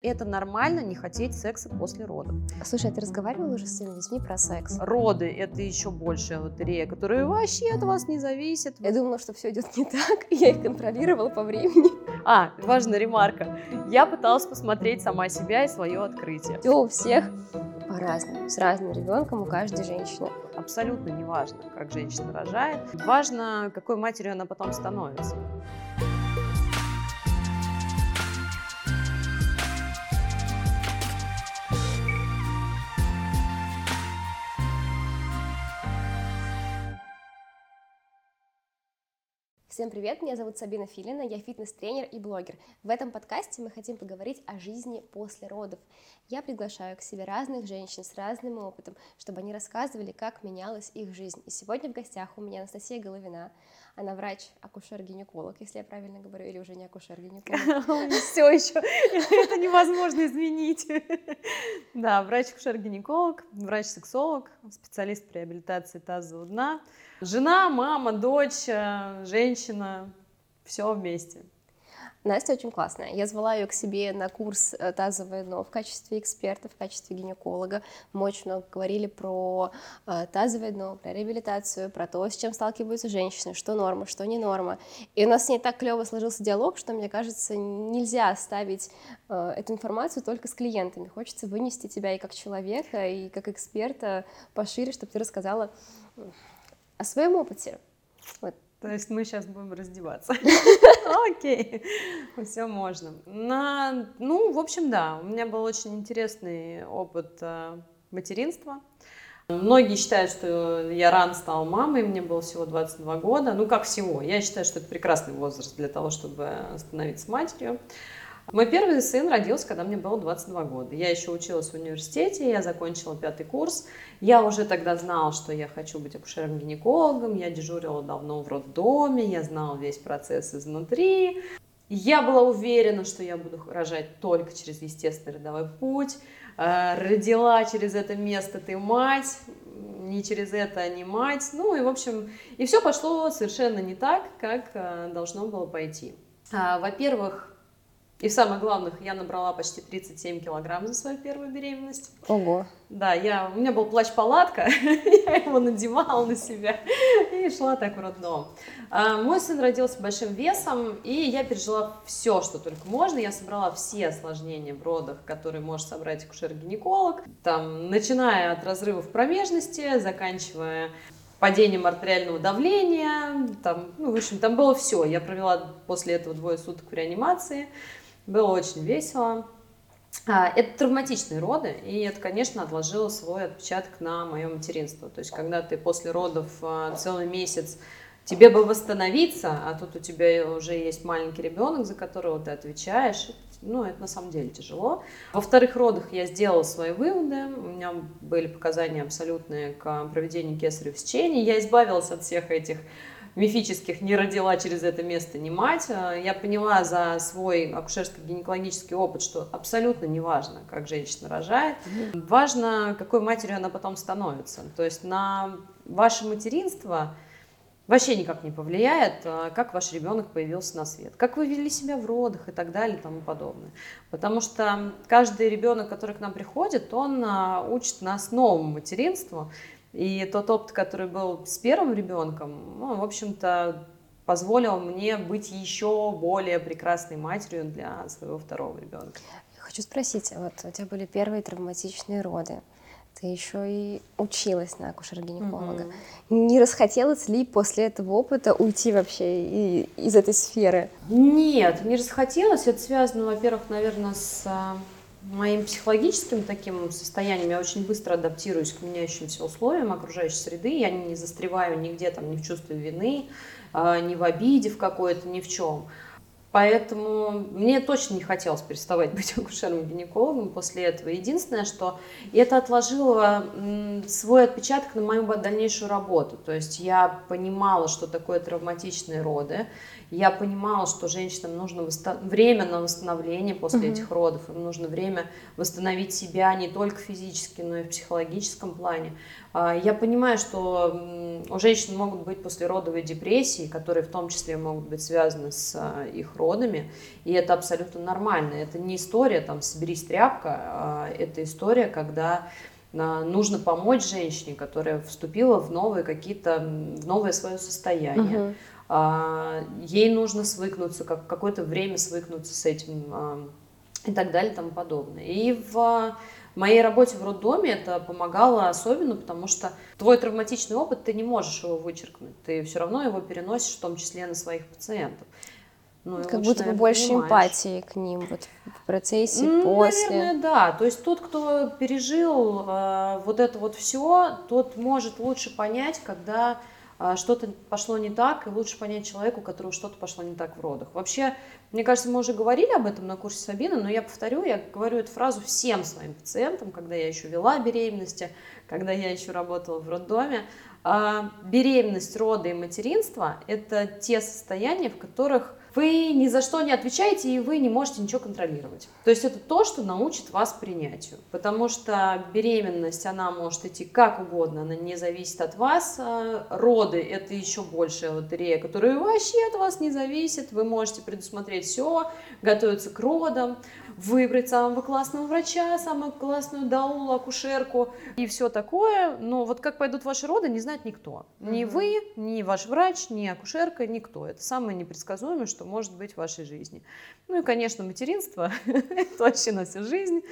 Это нормально не хотеть секса после родов. Слушай, а ты разговаривала уже с своими детьми про секс? Роды – это еще большая лотерея, которая вообще от вас не зависит. Я думала, что все идет не так, и я их контролировала по времени. А, важная ремарка. Я пыталась посмотреть сама себя и свое открытие. Все у всех по-разному, с разным ребенком у каждой женщины. Абсолютно не важно, как женщина рожает. Важно, какой матерью она потом становится. Всем привет, меня зовут Сабина Филина, я фитнес-тренер и блогер. В этом подкасте мы хотим поговорить о жизни после родов. Я приглашаю к себе разных женщин с разным опытом, чтобы они рассказывали, как менялась их жизнь. И сегодня в гостях у меня Анастасия Головина. Она врач, акушер-гинеколог, если я правильно говорю, или уже не акушер-гинеколог. Все еще, это невозможно изменить. Да, врач-акушер-гинеколог, врач-сексолог, специалист по реабилитации тазового дна, жена, мама, дочь, э, женщина, все вместе. Настя очень классная. Я звала ее к себе на курс э, тазовое дно в качестве эксперта, в качестве гинеколога. Мы очень много говорили про э, тазовое дно, про реабилитацию, про то, с чем сталкиваются женщины, что норма, что не норма. И у нас с ней так клево сложился диалог, что, мне кажется, нельзя оставить эту информацию только с клиентами. Хочется вынести тебя и как человека, и как эксперта пошире, чтобы ты рассказала о своем опыте. Вот то есть мы сейчас будем раздеваться. Окей, все можно. На, ну, в общем, да, у меня был очень интересный опыт э, материнства. Многие считают, что я рано стала мамой, мне было всего 22 года. Ну, как всего. Я считаю, что это прекрасный возраст для того, чтобы становиться матерью. Мой первый сын родился, когда мне было 22 года. Я еще училась в университете, я закончила пятый курс. Я уже тогда знала, что я хочу быть акушером-гинекологом. Я дежурила давно в роддоме, я знала весь процесс изнутри. Я была уверена, что я буду рожать только через естественный родовой путь. Э, родила через это место ты мать, не через это не мать. Ну и, в общем, и все пошло совершенно не так, как э, должно было пойти. А, во-первых, и в самых главных, я набрала почти 37 килограмм за свою первую беременность. Ого. Да, я, у меня был плащ-палатка, я его надевала на себя и шла так в роддом. А, мой сын родился большим весом, и я пережила все, что только можно. Я собрала все осложнения в родах, которые может собрать акушер-гинеколог, там, начиная от разрывов промежности, заканчивая падением артериального давления, там, ну, в общем, там было все. Я провела после этого двое суток в реанимации. Было очень весело. А, это травматичные роды, и это, конечно, отложило свой отпечаток на мое материнство. То есть, когда ты после родов а, целый месяц тебе бы восстановиться, а тут у тебя уже есть маленький ребенок, за которого ты отвечаешь, ну, это на самом деле тяжело. Во вторых родах я сделала свои выводы, у меня были показания абсолютные к проведению кесарево сечения, я избавилась от всех этих мифических не родила через это место не мать. Э, я поняла за свой акушерско-гинекологический опыт, что абсолютно не важно, как женщина рожает. Важно, какой матерью она потом становится. То есть на ваше материнство вообще никак не повлияет, э, как ваш ребенок появился на свет, как вы вели себя в родах и так далее и тому подобное. Потому что каждый ребенок, который к нам приходит, он э, учит нас новому материнству, и тот опыт, который был с первым ребенком, ну, в общем-то, позволил мне быть еще более прекрасной матерью для своего второго ребенка. Хочу спросить, вот у тебя были первые травматичные роды, ты еще и училась на акушер-гинеколога. mm Не расхотелось ли после этого опыта уйти вообще и, из этой сферы? Нет, не расхотелось. Это связано, во-первых, наверное, с а, моим психологическим таким состоянием я очень быстро адаптируюсь к меняющимся условиям окружающей среды. Я не застреваю нигде там, ни в чувстве вины, а, ни в обиде в какой-то, ни в чем. Поэтому мне точно не хотелось переставать быть акушером-гинекологом после этого. Единственное, что это отложило свой отпечаток на мою дальнейшую работу. То есть я понимала, что такое травматичные роды. Я понимала, что женщинам нужно время на восстановление после угу. этих родов. Им нужно время восстановить себя не только физически, но и в психологическом плане. А, я понимаю, что у женщин могут быть послеродовые депрессии, которые в том числе могут быть связаны с а, их родами, и это абсолютно нормально. Это не история, там, соберись тряпка, а это история, когда нужно помочь женщине, которая вступила в новые какие-то, в новое свое состояние. Угу. Ей нужно свыкнуться, как какое-то время свыкнуться с этим и так далее и тому подобное. И в моей работе в роддоме это помогало особенно, потому что твой травматичный опыт, ты не можешь его вычеркнуть. Ты все равно его переносишь, в том числе на своих пациентов. Ну, как будто бы больше понимаешь. эмпатии к ним вот, в процессе, ну, после. Наверное, да. То есть тот, кто пережил э, вот это вот все, тот может лучше понять, когда э, что-то пошло не так, и лучше понять человеку, у которого что-то пошло не так в родах. Вообще, мне кажется, мы уже говорили об этом на курсе Сабины, но я повторю, я говорю эту фразу всем своим пациентам, когда я еще вела беременности, когда я еще работала в роддоме. А, беременность, роды и материнство – это те состояния, в которых вы ни за что не отвечаете, и вы не можете ничего контролировать. То есть это то, что научит вас принятию. Потому что беременность, она может идти как угодно, она не зависит от вас. А роды – это еще большая лотерея, которая вообще от вас не зависит. Вы можете предусмотреть все, готовиться к родам выбрать самого классного врача, самую классную даулу, акушерку и все такое. Но вот как пойдут ваши роды, не знает никто. Ни угу. вы, ни ваш врач, ни акушерка, никто. Это самое непредсказуемое, что может быть в вашей жизни. Ну и, конечно, материнство – это вообще на всю жизнь.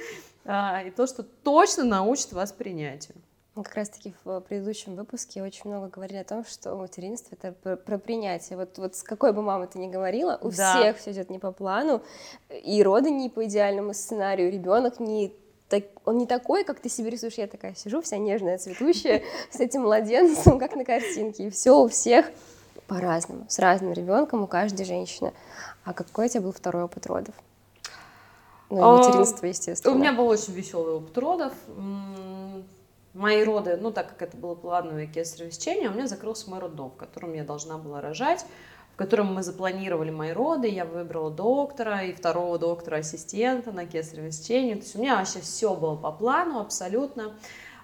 А, и то, что точно научит вас принятию. Мы как раз-таки в предыдущем выпуске очень много говорили о том, что материнство это про, про принятие. Вот, вот с какой бы мамы ты ни говорила, у да. всех все идет не по плану, и роды не по идеальному сценарию, ребенок не так, он не такой, как ты себе рисуешь. Я такая сижу, вся нежная, цветущая, с этим младенцем, как на картинке. И все у всех по-разному, с разным ребенком, у каждой женщины. А какой у тебя был второй опыт родов? Ну, материнство, естественно. У меня был очень веселый опыт родов мои роды, ну, так как это было плановое кесарево сечение, у меня закрылся мой роддом, в котором я должна была рожать, в котором мы запланировали мои роды, я выбрала доктора и второго доктора-ассистента на кесарево сечение, то есть у меня вообще все было по плану абсолютно.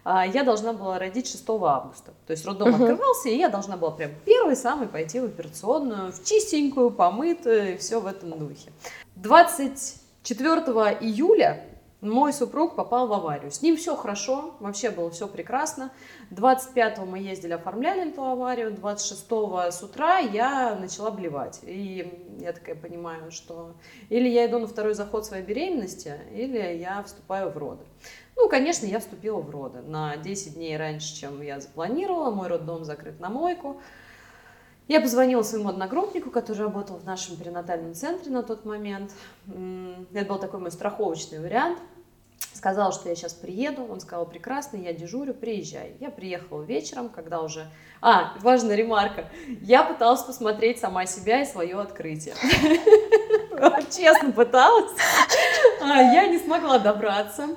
А, я должна была родить 6 августа. То есть роддом uh-huh. открывался, и я должна была прям первый самый пойти в операционную, в чистенькую, помытую, и все в этом духе. 24 июля мой супруг попал в аварию. С ним все хорошо, вообще было все прекрасно. 25-го мы ездили, оформляли эту аварию, 26-го с утра я начала блевать. И я такая понимаю, что или я иду на второй заход своей беременности, или я вступаю в роды. Ну, конечно, я вступила в роды на 10 дней раньше, чем я запланировала. Мой роддом закрыт на мойку. Я позвонила своему одногруппнику, который работал в нашем перинатальном центре на тот момент. Это был такой мой страховочный вариант – сказала, что я сейчас приеду. Он сказал, прекрасно, я дежурю, приезжай. Я приехала вечером, когда уже... А, важная ремарка. Я пыталась посмотреть сама себя и свое открытие. Честно пыталась. А, я не смогла добраться.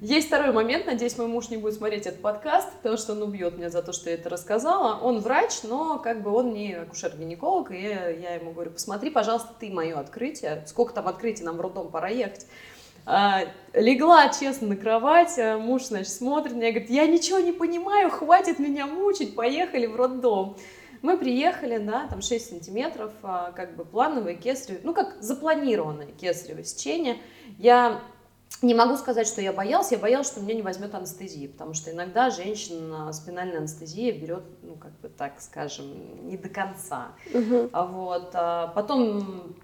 Есть второй момент, надеюсь, мой муж не будет смотреть этот подкаст, потому что он убьет меня за то, что я это рассказала. Он врач, но как бы он не акушер-гинеколог, и я ему говорю, посмотри, пожалуйста, ты мое открытие, сколько там открытий нам в роддом пора ехать. А, легла, честно, на кровать, а муж, значит, смотрит на меня, говорит, я ничего не понимаю, хватит меня мучить, поехали в роддом. Мы приехали, да, там 6 сантиметров, а, как бы плановое кесарево, ну, как запланированное кесарево сечение. Я не могу сказать, что я боялась, я боялась, что меня не возьмет анестезия, потому что иногда женщина спинальная анестезия берет, ну, как бы так скажем, не до конца. А вот, потом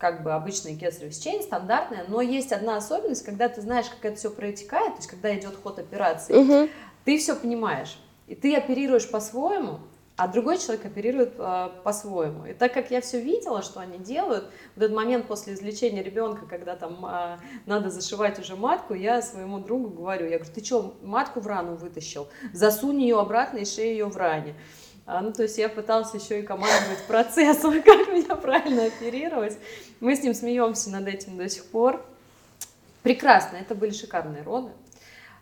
как бы обычная кесарево сечение, стандартная, но есть одна особенность, когда ты знаешь, как это все протекает, то есть когда идет ход операции, угу. ты все понимаешь, и ты оперируешь по-своему, а другой человек оперирует э, по-своему. И так как я все видела, что они делают, в этот момент после излечения ребенка, когда там э, надо зашивать уже матку, я своему другу говорю, я говорю, ты что, матку в рану вытащил? Засунь ее обратно и шею ее в ране. А, ну, то есть я пыталась еще и командовать процессом, как меня правильно оперировать. Мы с ним смеемся над этим до сих пор. Прекрасно, это были шикарные роды.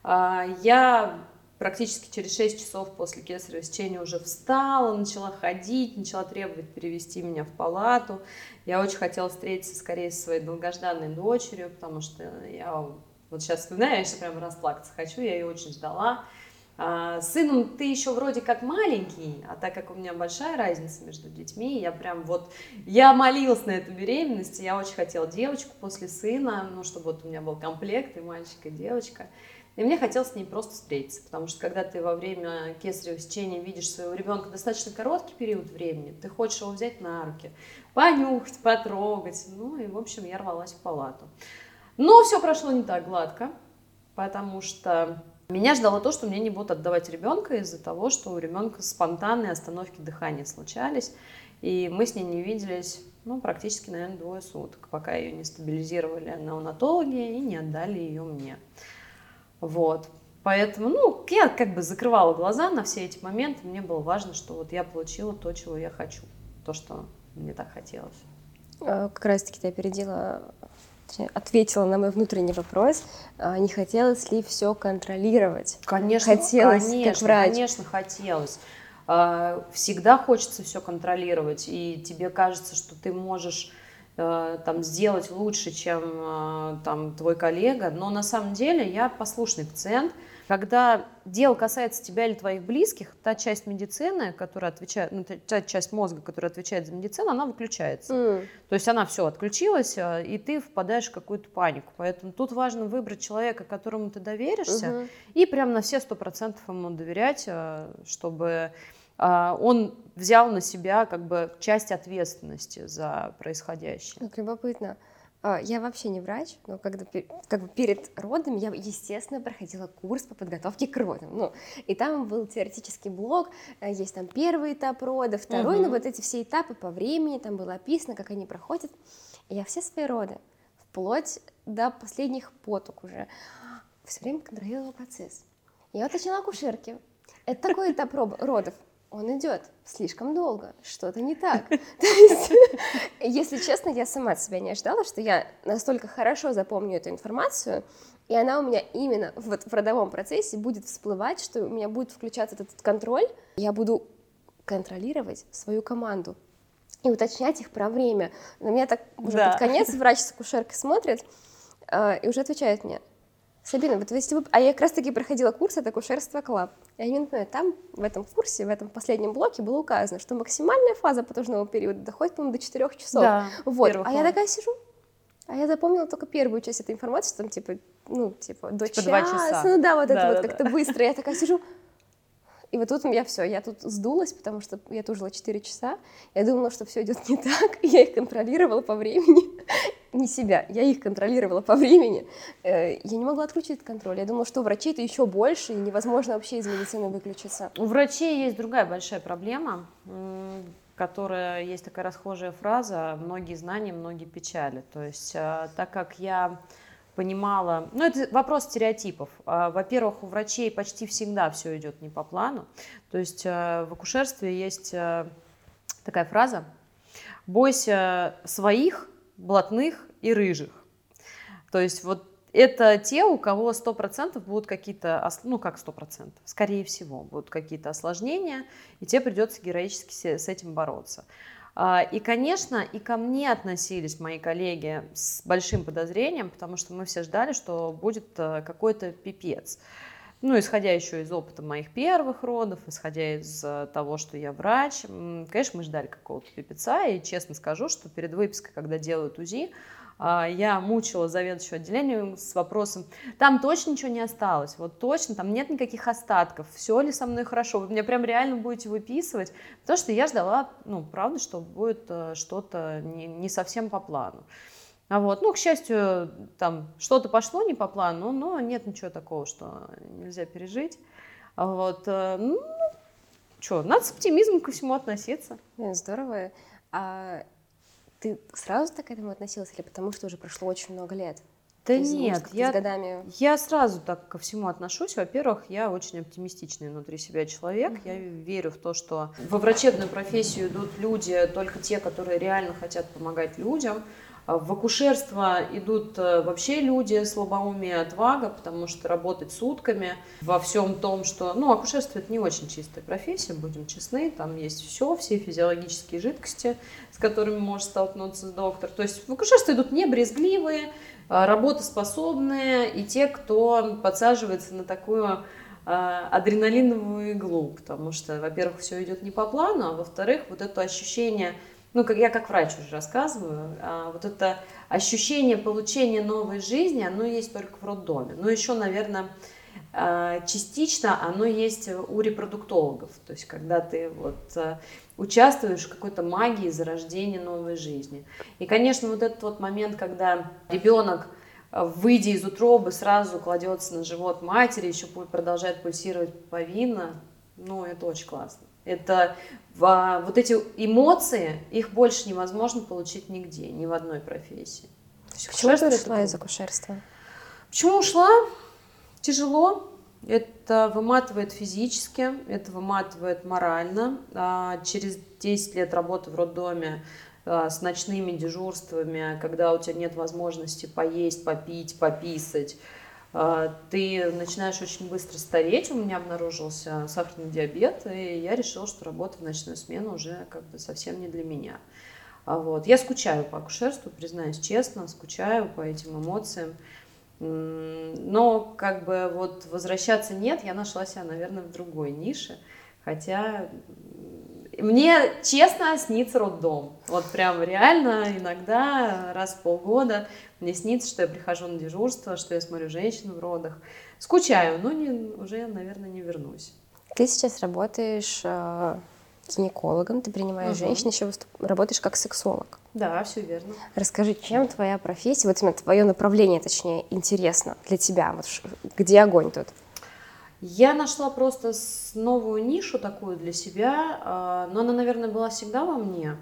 А, я практически через 6 часов после кесарево сечения уже встала, начала ходить, начала требовать перевести меня в палату. Я очень хотела встретиться скорее со своей долгожданной дочерью, потому что я вот сейчас вспоминаю, я сейчас прям расплакаться хочу, я ее очень ждала. А, сыном ты еще вроде как маленький, а так как у меня большая разница между детьми, я прям вот, я молилась на эту беременность, я очень хотела девочку после сына, ну, чтобы вот у меня был комплект, и мальчик, и девочка. И мне хотелось с ней просто встретиться, потому что когда ты во время кесарево сечения видишь своего ребенка достаточно короткий период времени, ты хочешь его взять на руки, понюхать, потрогать. Ну и, в общем, я рвалась в палату. Но все прошло не так гладко, потому что меня ждало то, что мне не будут отдавать ребенка из-за того, что у ребенка спонтанные остановки дыхания случались. И мы с ней не виделись, ну, практически, наверное, двое суток, пока ее не стабилизировали неонатологи и не отдали ее мне. Вот. Поэтому, ну, я как бы закрывала глаза на все эти моменты. Мне было важно, что вот я получила то, чего я хочу. То, что мне так хотелось. А, как раз-таки ты опередила ответила на мой внутренний вопрос, а, не хотелось ли все контролировать? Конечно, хотелось, конечно, как врач. конечно, хотелось. А, всегда хочется все контролировать, и тебе кажется, что ты можешь э, там сделать лучше, чем э, там твой коллега, но на самом деле я послушный пациент, когда дело касается тебя или твоих близких, та часть медицины, которая отвечает, ну, та часть мозга, которая отвечает за медицину, она выключается. Mm. То есть она все отключилась, а, и ты впадаешь в какую-то панику. Поэтому тут важно выбрать человека, которому ты доверишься, mm-hmm. и прям на все сто процентов ему доверять, а, чтобы а, он взял на себя как бы часть ответственности за происходящее. Как любопытно. А, я вообще не врач, но когда как бы перед родами я, естественно, проходила курс по подготовке к родам. Ну, и там был теоретический блок, э, есть там первый этап рода, второй, угу. ну вот эти все этапы по времени, там было описано, как они проходят. И я все свои роды, вплоть до последних поток уже, все время контролировала процесс. Я уточнила акушерки. Это такой этап родов он идет слишком долго, что-то не так. То есть, если честно, я сама от себя не ожидала, что я настолько хорошо запомню эту информацию, и она у меня именно вот в родовом процессе будет всплывать, что у меня будет включаться этот контроль, я буду контролировать свою команду и уточнять их про время. На меня так уже да. под конец врач с акушеркой смотрит э, и уже отвечает мне, Сабина, вот если вы... А я как раз-таки проходила курс от Акушерство Club. И они напоминаю, там в этом курсе, в этом последнем блоке было указано, что максимальная фаза потужного периода доходит, по-моему, до 4 часов. Да, вот. А я такая сижу, а я запомнила только первую часть этой информации, что там типа, ну, типа, до типа часа. часа. Ну да, вот да, это да, вот да. как-то быстро. Я такая сижу, и вот тут я все, я тут сдулась, потому что я тужила 4 часа. Я думала, что все идет не так, я их контролировала по времени. не себя, я их контролировала по времени. Э, я не могла отключить контроль. Я думала, что врачей это еще больше, и невозможно вообще из медицины выключиться. У врачей есть другая большая проблема, которая есть такая расхожая фраза «многие знания, многие печали». То есть, э, так как я понимала, ну это вопрос стереотипов. А, во-первых, у врачей почти всегда все идет не по плану. То есть э, в акушерстве есть э, такая фраза «бойся своих, блатных и рыжих». То есть вот это те, у кого 100% будут какие-то, ну как 100%, скорее всего, будут какие-то осложнения, и тебе придется героически с этим бороться. А, и, конечно, и ко мне относились мои коллеги с большим подозрением, потому что мы все ждали, что будет э, какой-то пипец. Ну, исходя еще из опыта моих первых родов, исходя из э, того, что я врач, конечно, мы ждали какого-то пипеца, и честно скажу, что перед выпиской, когда делают УЗИ, я мучила заведующего отделением с вопросом, там точно ничего не осталось, вот точно, там нет никаких остатков, все ли со мной хорошо, вы меня прям реально будете выписывать, потому что я ждала, ну, правда, что будет э, что-то не, не совсем по плану. А вот, ну, к счастью, там что-то пошло не по плану, но нет ничего такого, что нельзя пережить. А вот, э, ну, что, надо с оптимизмом ко всему относиться. Здорово. А ты сразу так к этому относилась или потому что уже прошло очень много лет? Да есть, нет, я, годами... я сразу так ко всему отношусь. Во-первых, я очень оптимистичный внутри себя человек. Mm-hmm. Я верю в то, что во врачебную профессию идут люди, только те, которые реально хотят помогать людям. А в акушерство идут э, вообще люди слабоумие, отвага, потому что работать сутками во всем том, что... Ну, акушерство – это не очень чистая профессия, будем честны. Там есть все, все физиологические жидкости, с которыми может столкнуться доктор. То есть в акушерство идут не брезгливые, а работоспособные и те, кто подсаживается на такую а, адреналиновую иглу, потому что, во-первых, все идет не по плану, а во-вторых, вот это ощущение, ну, как я как врач уже рассказываю, а, вот это ощущение получения новой жизни, оно есть только в роддоме. Ну, еще, наверное, а, частично оно есть у репродуктологов, то есть когда ты вот а, участвуешь в какой-то магии зарождения новой жизни. И, конечно, вот этот вот момент, когда ребенок а, выйдя из утробы, сразу кладется на живот матери, еще продолжает пульсировать повинно, ну, это очень классно. Это вот эти эмоции, их больше невозможно получить нигде, ни в одной профессии. Почему ты ушла из акушерства? Почему ушла? Тяжело. Это выматывает физически, это выматывает морально. А через 10 лет работы в роддоме а, с ночными дежурствами, когда у тебя нет возможности поесть, попить, пописать, а, ты начинаешь очень быстро стареть. У меня обнаружился сахарный диабет, и я решила, что работа в ночную смену уже как бы совсем не для меня. А вот. Я скучаю по акушерству, признаюсь честно, скучаю по этим эмоциям. Но как бы вот возвращаться нет, я нашла себя, наверное, в другой нише. Хотя мне, честно, снится роддом. Вот прям реально иногда раз в полгода мне снится, что я прихожу на дежурство, что я смотрю женщин в родах. Скучаю, но не, уже, наверное, не вернусь. Ты сейчас работаешь э, гинекологом, ты принимаешь угу. женщин, еще выступ... работаешь как сексолог. Да, все верно. Расскажи, чем твоя профессия, вот именно твое направление, точнее, интересно для тебя? Вот где огонь тут? Я нашла просто новую нишу такую для себя, а, но она, наверное, была всегда во мне.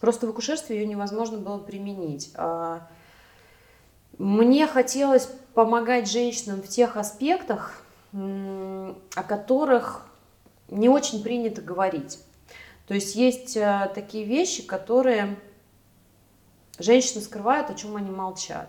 Просто в акушерстве ее невозможно было применить. А, мне хотелось помогать женщинам в тех аспектах, о которых не очень принято говорить. То есть есть а, такие вещи, которые женщины скрывают, о чем они молчат.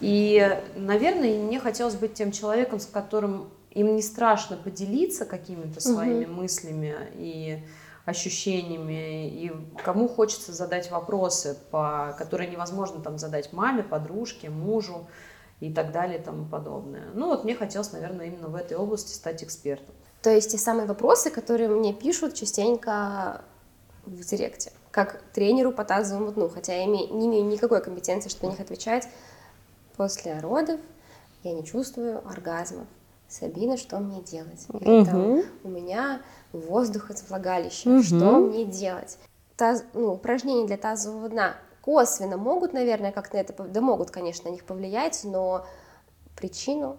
И, наверное, мне хотелось быть тем человеком, с которым им не страшно поделиться какими-то своими угу. мыслями и ощущениями, и кому хочется задать вопросы, по, которые невозможно там задать маме, подружке, мужу и так далее и тому подобное. Ну вот мне хотелось, наверное, именно в этой области стать экспертом. То есть те самые вопросы, которые мне пишут частенько в директе, как тренеру по тазовому дну, хотя я не имею никакой компетенции, чтобы на них отвечать, После родов я не чувствую оргазмов. Сабина, что мне делать? Или, там, у меня воздух из влагалища, угу. что мне делать? Таз, ну, упражнения для тазового дна косвенно могут, наверное, как-то это, да могут, конечно, на них повлиять, но причину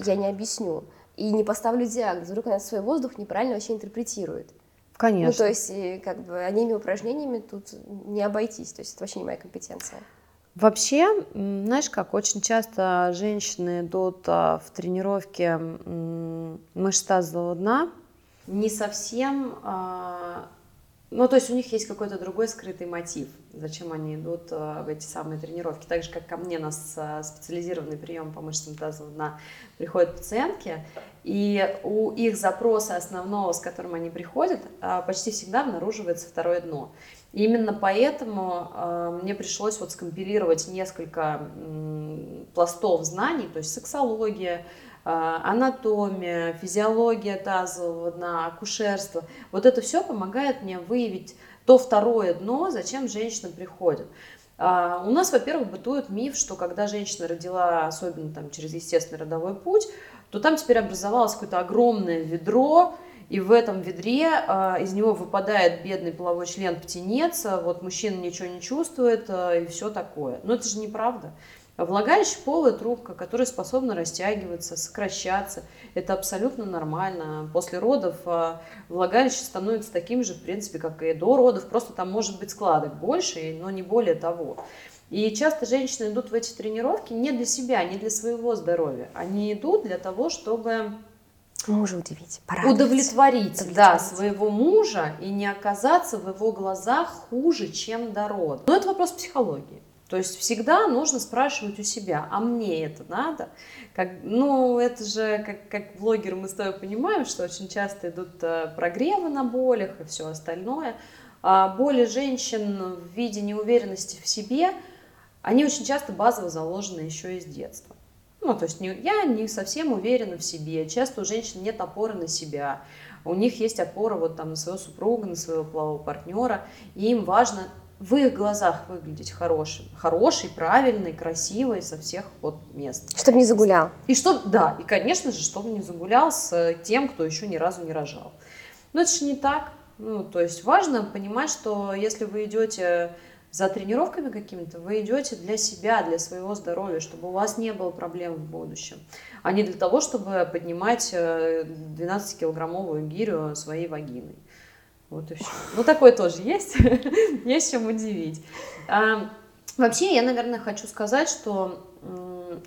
я не объясню и не поставлю диагноз. Вдруг она свой воздух неправильно вообще интерпретирует. Конечно. Ну, то есть, как бы, одними упражнениями тут не обойтись, то есть это вообще не моя компетенция. Вообще, знаешь как, очень часто женщины идут а, в тренировке мышц тазового дна не совсем, а, ну то есть у них есть какой-то другой скрытый мотив, зачем они идут а, в эти самые тренировки. Так же, как ко мне на специализированный прием по мышцам тазового дна приходят пациентки, и у их запроса основного, с которым они приходят, почти всегда обнаруживается второе дно. И именно поэтому э, мне пришлось вот скомпилировать несколько э, пластов знаний, то есть сексология, э, анатомия, физиология тазового дна, акушерство. Вот это все помогает мне выявить то второе дно, зачем женщина приходит. Uh, у нас, во-первых, бытует миф, что когда женщина родила, особенно там через естественный родовой путь, то там теперь образовалось какое-то огромное ведро, и в этом ведре а, из него выпадает бедный половой член птенец, а вот мужчина ничего не чувствует а, и все такое. Но это же неправда. Влагалище – полая трубка, которая способна растягиваться, сокращаться. Это абсолютно нормально. После родов влагалище становится таким же, в принципе, как и до родов. Просто там может быть складок больше, но не более того. И часто женщины идут в эти тренировки не для себя, не для своего здоровья. Они идут для того, чтобы Мужа удивить, порадовать. Удовлетворить, удовлетворить, да, своего мужа и не оказаться в его глазах хуже, чем до рода. Но это вопрос психологии. То есть всегда нужно спрашивать у себя, а мне это надо? Как, ну, это же, как, как блогеры мы с тобой понимаем, что очень часто идут э, прогревы на болях и все остальное. А боли женщин в виде неуверенности в себе, они очень часто базово заложены еще из детства. Ну, то есть не, я не совсем уверена в себе. Часто у женщин нет опоры на себя. У них есть опора вот там на своего супруга, на своего полового партнера. И им важно в их глазах выглядеть хорошим. Хороший, правильный, красивый со всех вот мест. Чтобы не загулял. И чтобы, да, и, конечно же, чтобы не загулял с тем, кто еще ни разу не рожал. Но это же не так. Ну, то есть важно понимать, что если вы идете за тренировками какими-то, вы идете для себя, для своего здоровья, чтобы у вас не было проблем в будущем, а не для того, чтобы поднимать 12-килограммовую гирю своей вагиной. Вот и все. Ну, такое тоже есть. есть чем удивить. А, вообще, я, наверное, хочу сказать, что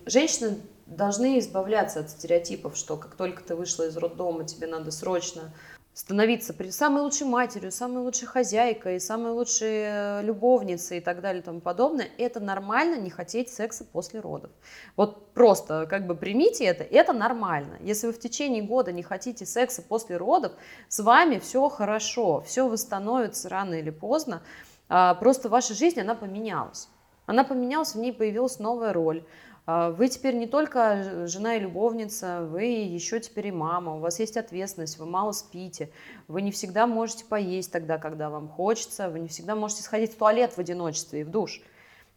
женщины должны избавляться от стереотипов, что как только ты вышла из роддома, тебе надо срочно становиться самой лучшей матерью, самой лучшей хозяйкой, самой лучшей э, любовницей и так далее и тому подобное, это нормально не хотеть секса после родов. Вот просто как бы примите это, это нормально. Если вы в течение года не хотите секса после родов, с вами все хорошо, все восстановится рано или поздно, а, просто ваша жизнь, она поменялась. Она поменялась, в ней появилась новая роль. А, вы теперь не только жена и любовница, вы еще теперь и мама, у вас есть ответственность, вы мало спите, вы не всегда можете поесть тогда, когда вам хочется, вы не всегда можете сходить в туалет в одиночестве и в душ.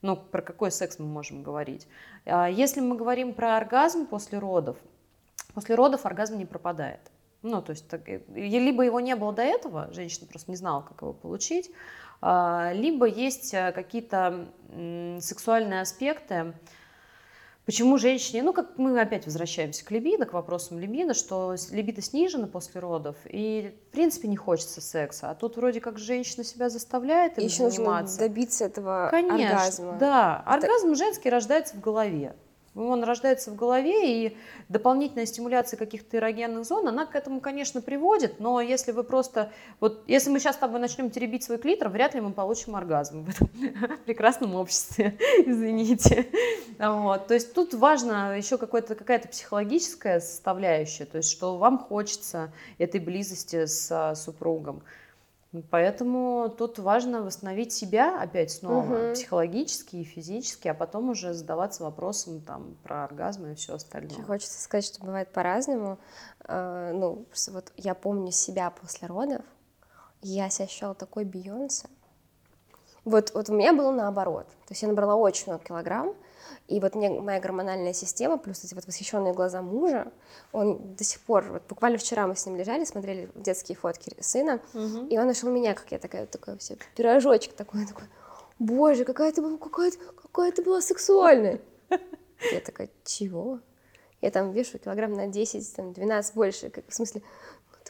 Ну, про какой секс мы можем говорить? А, если мы говорим про оргазм после родов, после родов оргазм не пропадает. Ну, то есть, так, либо его не было до этого, женщина просто не знала, как его получить, а, либо есть э, какие-то сексуальные аспекты, Почему женщине, ну как мы опять возвращаемся к либидо, к вопросам либидо, что либидо снижено после родов, и в принципе не хочется секса, а тут вроде как женщина себя заставляет им Еще заниматься. добиться этого Конечно, оргазма. да, оргазм женский рождается в голове. Он рождается в голове, и дополнительная стимуляция каких-то эрогенных зон, она к этому, конечно, приводит, но если вы просто... Вот если мы сейчас с тобой начнем теребить свой клитор, вряд ли мы получим оргазм в этом прекрасном обществе, извините. Вот. То есть тут важно еще какая-то психологическая составляющая, то есть что вам хочется этой близости с супругом. Поэтому тут важно восстановить себя опять снова, угу. психологически и физически, а потом уже задаваться вопросом там, про оргазм и все остальное. Хочется сказать, что бывает по-разному. Э, ну, вот я помню себя после родов, я себя ощущала такой Бейонсе. Вот, вот у меня было наоборот. То есть я набрала очень много килограмм, и вот мне моя гормональная система, плюс эти вот восхищенные глаза мужа, он до сих пор, вот буквально вчера мы с ним лежали, смотрели детские фотки сына, угу. и он нашел меня, как я такая, такой все, пирожочек такой, такой, боже, какая ты была, какая какая ты была сексуальная. Я такая, чего? Я там вешу килограмм на 10, там, 12 больше, как, в смысле,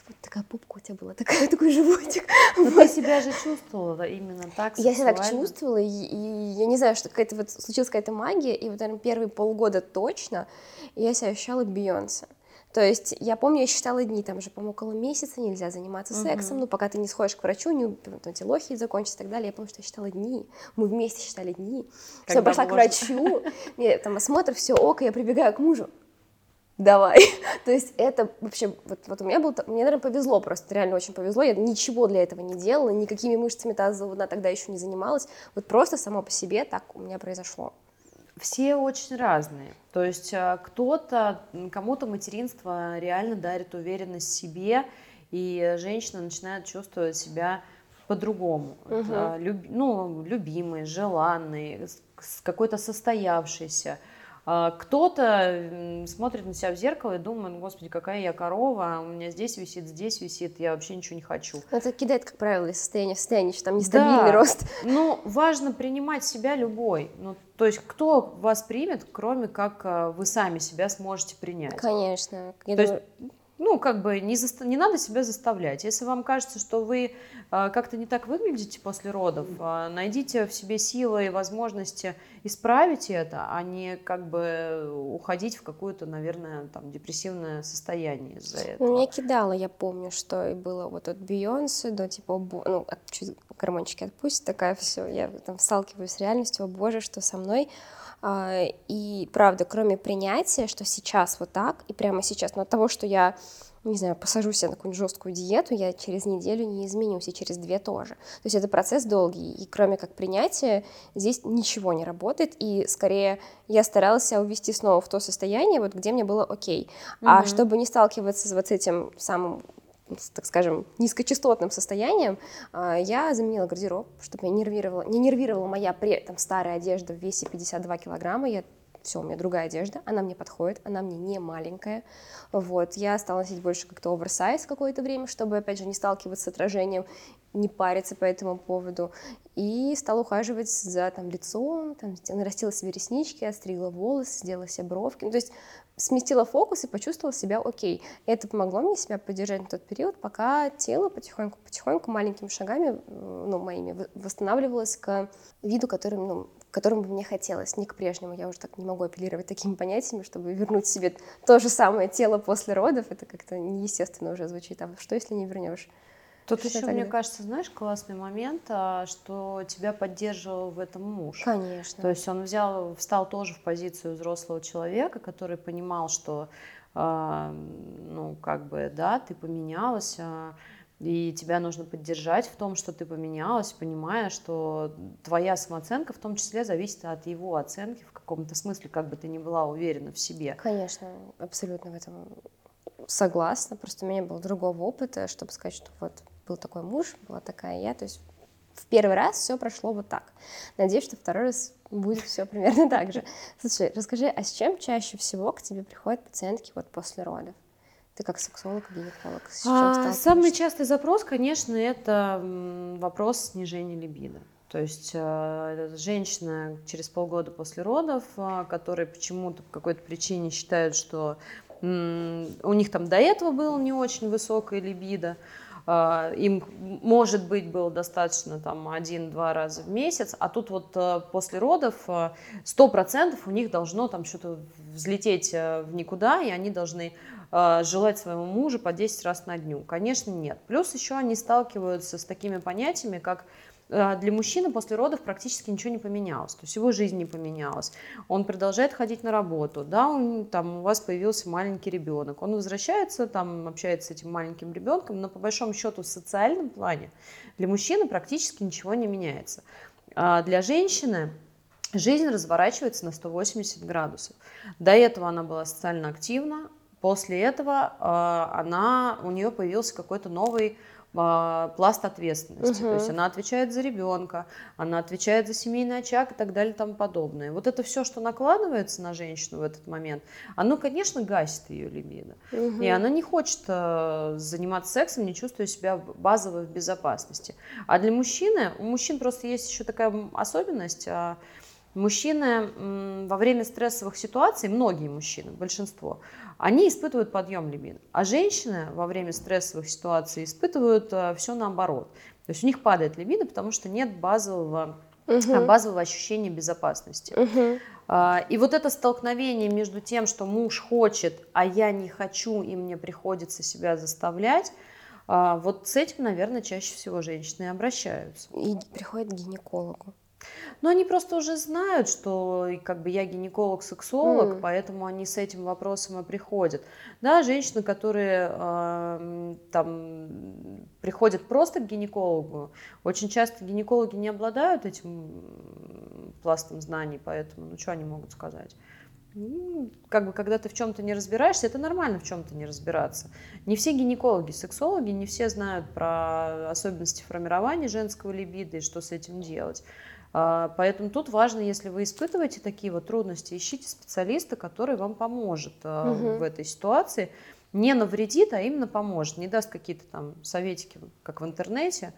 вот такая попка у тебя была, такая, такой животик. Но вот. ты себя же чувствовала именно так Я себя так чувствовала, и, и я не знаю, что какая-то вот случилась какая-то магия, и вот, наверное, первые полгода точно я себя ощущала Бейонсе. То есть я помню, я считала дни, там же, по-моему, около месяца нельзя заниматься uh-huh. сексом, ну, пока ты не сходишь к врачу, не, там, эти лохи закончатся и так далее. Я помню, что я считала дни, мы вместе считали дни. Когда все, пошла можно? к врачу, там осмотр, все ок, я прибегаю к мужу давай. То есть это вообще, вот, вот у меня был, мне, наверное, повезло просто, реально очень повезло, я ничего для этого не делала, никакими мышцами тазового дна тогда еще не занималась, вот просто само по себе так у меня произошло. Все очень разные. То есть а, кто-то, кому-то материнство реально дарит уверенность в себе, и женщина начинает чувствовать себя по-другому. Угу. Люб, ну, любимой, желанной, какой-то состоявшейся. А, кто-то смотрит на себя в зеркало и думает, «Ну, господи, какая я корова, у меня здесь висит, здесь висит, я вообще ничего не хочу. Это кидает, как правило, из состояния в состояние, что там нестабильный да. рост. Ну, важно принимать себя любой. Ну, то есть кто вас примет, кроме как а, вы сами себя сможете принять. Конечно. Я то думаю... есть ну, как бы не, заста- не надо себя заставлять. Если вам кажется, что вы э, как-то не так выглядите после родов, э, найдите в себе силы и возможности исправить это, а не как бы уходить в какое-то, наверное, там, депрессивное состояние из-за этого. Меня кидало, я помню, что и было вот от Бейонсе до типа, ну, чуть гормончики отпустят, такая все, я там сталкиваюсь с реальностью, о боже, что со мной. И правда, кроме принятия, что сейчас вот так, и прямо сейчас, но от того, что я не знаю, посажу себя на какую-нибудь жесткую диету, я через неделю не изменюсь, и через две тоже. То есть это процесс долгий, и кроме как принятия здесь ничего не работает, и скорее я старалась себя увести снова в то состояние, вот где мне было окей. Угу. А чтобы не сталкиваться с вот этим самым так скажем, низкочастотным состоянием, а, я заменила гардероб, чтобы меня нервировала, не нервировала моя при этом старая одежда в весе 52 килограмма. Я все, у меня другая одежда, она мне подходит, она мне не маленькая, вот, я стала носить больше как-то оверсайз какое-то время, чтобы, опять же, не сталкиваться с отражением, не париться по этому поводу, и стала ухаживать за там лицом, там, нарастила себе реснички, остригла волосы, сделала себе бровки, ну, то есть сместила фокус и почувствовала себя окей. Это помогло мне себя поддержать на тот период, пока тело потихоньку-потихоньку маленькими шагами, ну, моими, восстанавливалось к виду, который, ну, которым бы мне хотелось, не к прежнему. Я уже так не могу апеллировать такими понятиями, чтобы вернуть себе то же самое тело после родов. Это как-то неестественно уже звучит. А что, если не вернешь? Тут еще, мне кажется, знаешь, классный момент, а, что тебя поддерживал в этом муж. Конечно. То есть он взял, встал тоже в позицию взрослого человека, который понимал, что, э, ну, как бы, да, ты поменялась, э, и тебя нужно поддержать в том, что ты поменялась, понимая, что твоя самооценка в том числе зависит от его оценки в каком-то смысле, как бы ты ни была уверена в себе. Конечно, абсолютно в этом согласна. Просто у меня был другого опыта, чтобы сказать, что вот был такой муж, была такая я. То есть в первый раз все прошло вот так. Надеюсь, что второй раз будет все примерно так же. Слушай, расскажи, а с чем чаще всего к тебе приходят пациентки вот после родов? Ты как сексолог, гинеколог, с чем а, Самый частый запрос, конечно, это вопрос снижения либидо. То есть э, женщина через полгода после родов, э, которые почему-то по какой-то причине считают, что у них там до этого было не очень высокая либидо, им, может быть, было достаточно там один-два раза в месяц, а тут вот э, после родов э, сто процентов у них должно там что-то взлететь в никуда, и они должны Э, желать своему мужу по 10 раз на дню? Конечно, нет. Плюс еще они сталкиваются с такими понятиями, как э, для мужчины после родов практически ничего не поменялось, то есть его жизнь не поменялась. Он продолжает ходить на работу, да, он, там у вас появился маленький ребенок, он возвращается, там общается с этим маленьким ребенком, но по большому счету в социальном плане для мужчины практически ничего не меняется. А для женщины жизнь разворачивается на 180 градусов. До этого она была социально активна, После этого э, она, у нее появился какой-то новый э, пласт ответственности. Угу. То есть она отвечает за ребенка, она отвечает за семейный очаг и так далее и тому подобное. Вот это все, что накладывается на женщину в этот момент, оно, конечно, гасит ее либидо. Угу. И она не хочет э, заниматься сексом, не чувствуя себя базово в безопасности. А для мужчины, у мужчин просто есть еще такая особенность. Мужчины во время стрессовых ситуаций, многие мужчины, большинство, они испытывают подъем либидо. А женщины во время стрессовых ситуаций испытывают э, все наоборот. То есть у них падает либидо, потому что нет базового, угу. базового ощущения безопасности. Угу. И вот это столкновение между тем, что муж хочет, а я не хочу, и мне приходится себя заставлять, а, вот с этим, наверное, чаще всего женщины обращаются. И приходят к гинекологу. Но они просто уже знают, что как бы я гинеколог-сексолог, mm. поэтому они с этим вопросом и приходят. Да, женщины, которые э, там приходят просто к гинекологу, очень часто гинекологи не обладают этим пластом знаний, поэтому, ну что они могут сказать? Ну, как бы, когда ты в чем-то не разбираешься, это нормально в чем-то не разбираться. Не все гинекологи, сексологи, не все знают про особенности формирования женского либидо и что с этим делать. А, поэтому тут важно, если вы испытываете такие вот трудности, ищите специалиста, который вам поможет угу. в этой ситуации. Не навредит, а именно поможет. Не даст какие-то там советики, как в интернете.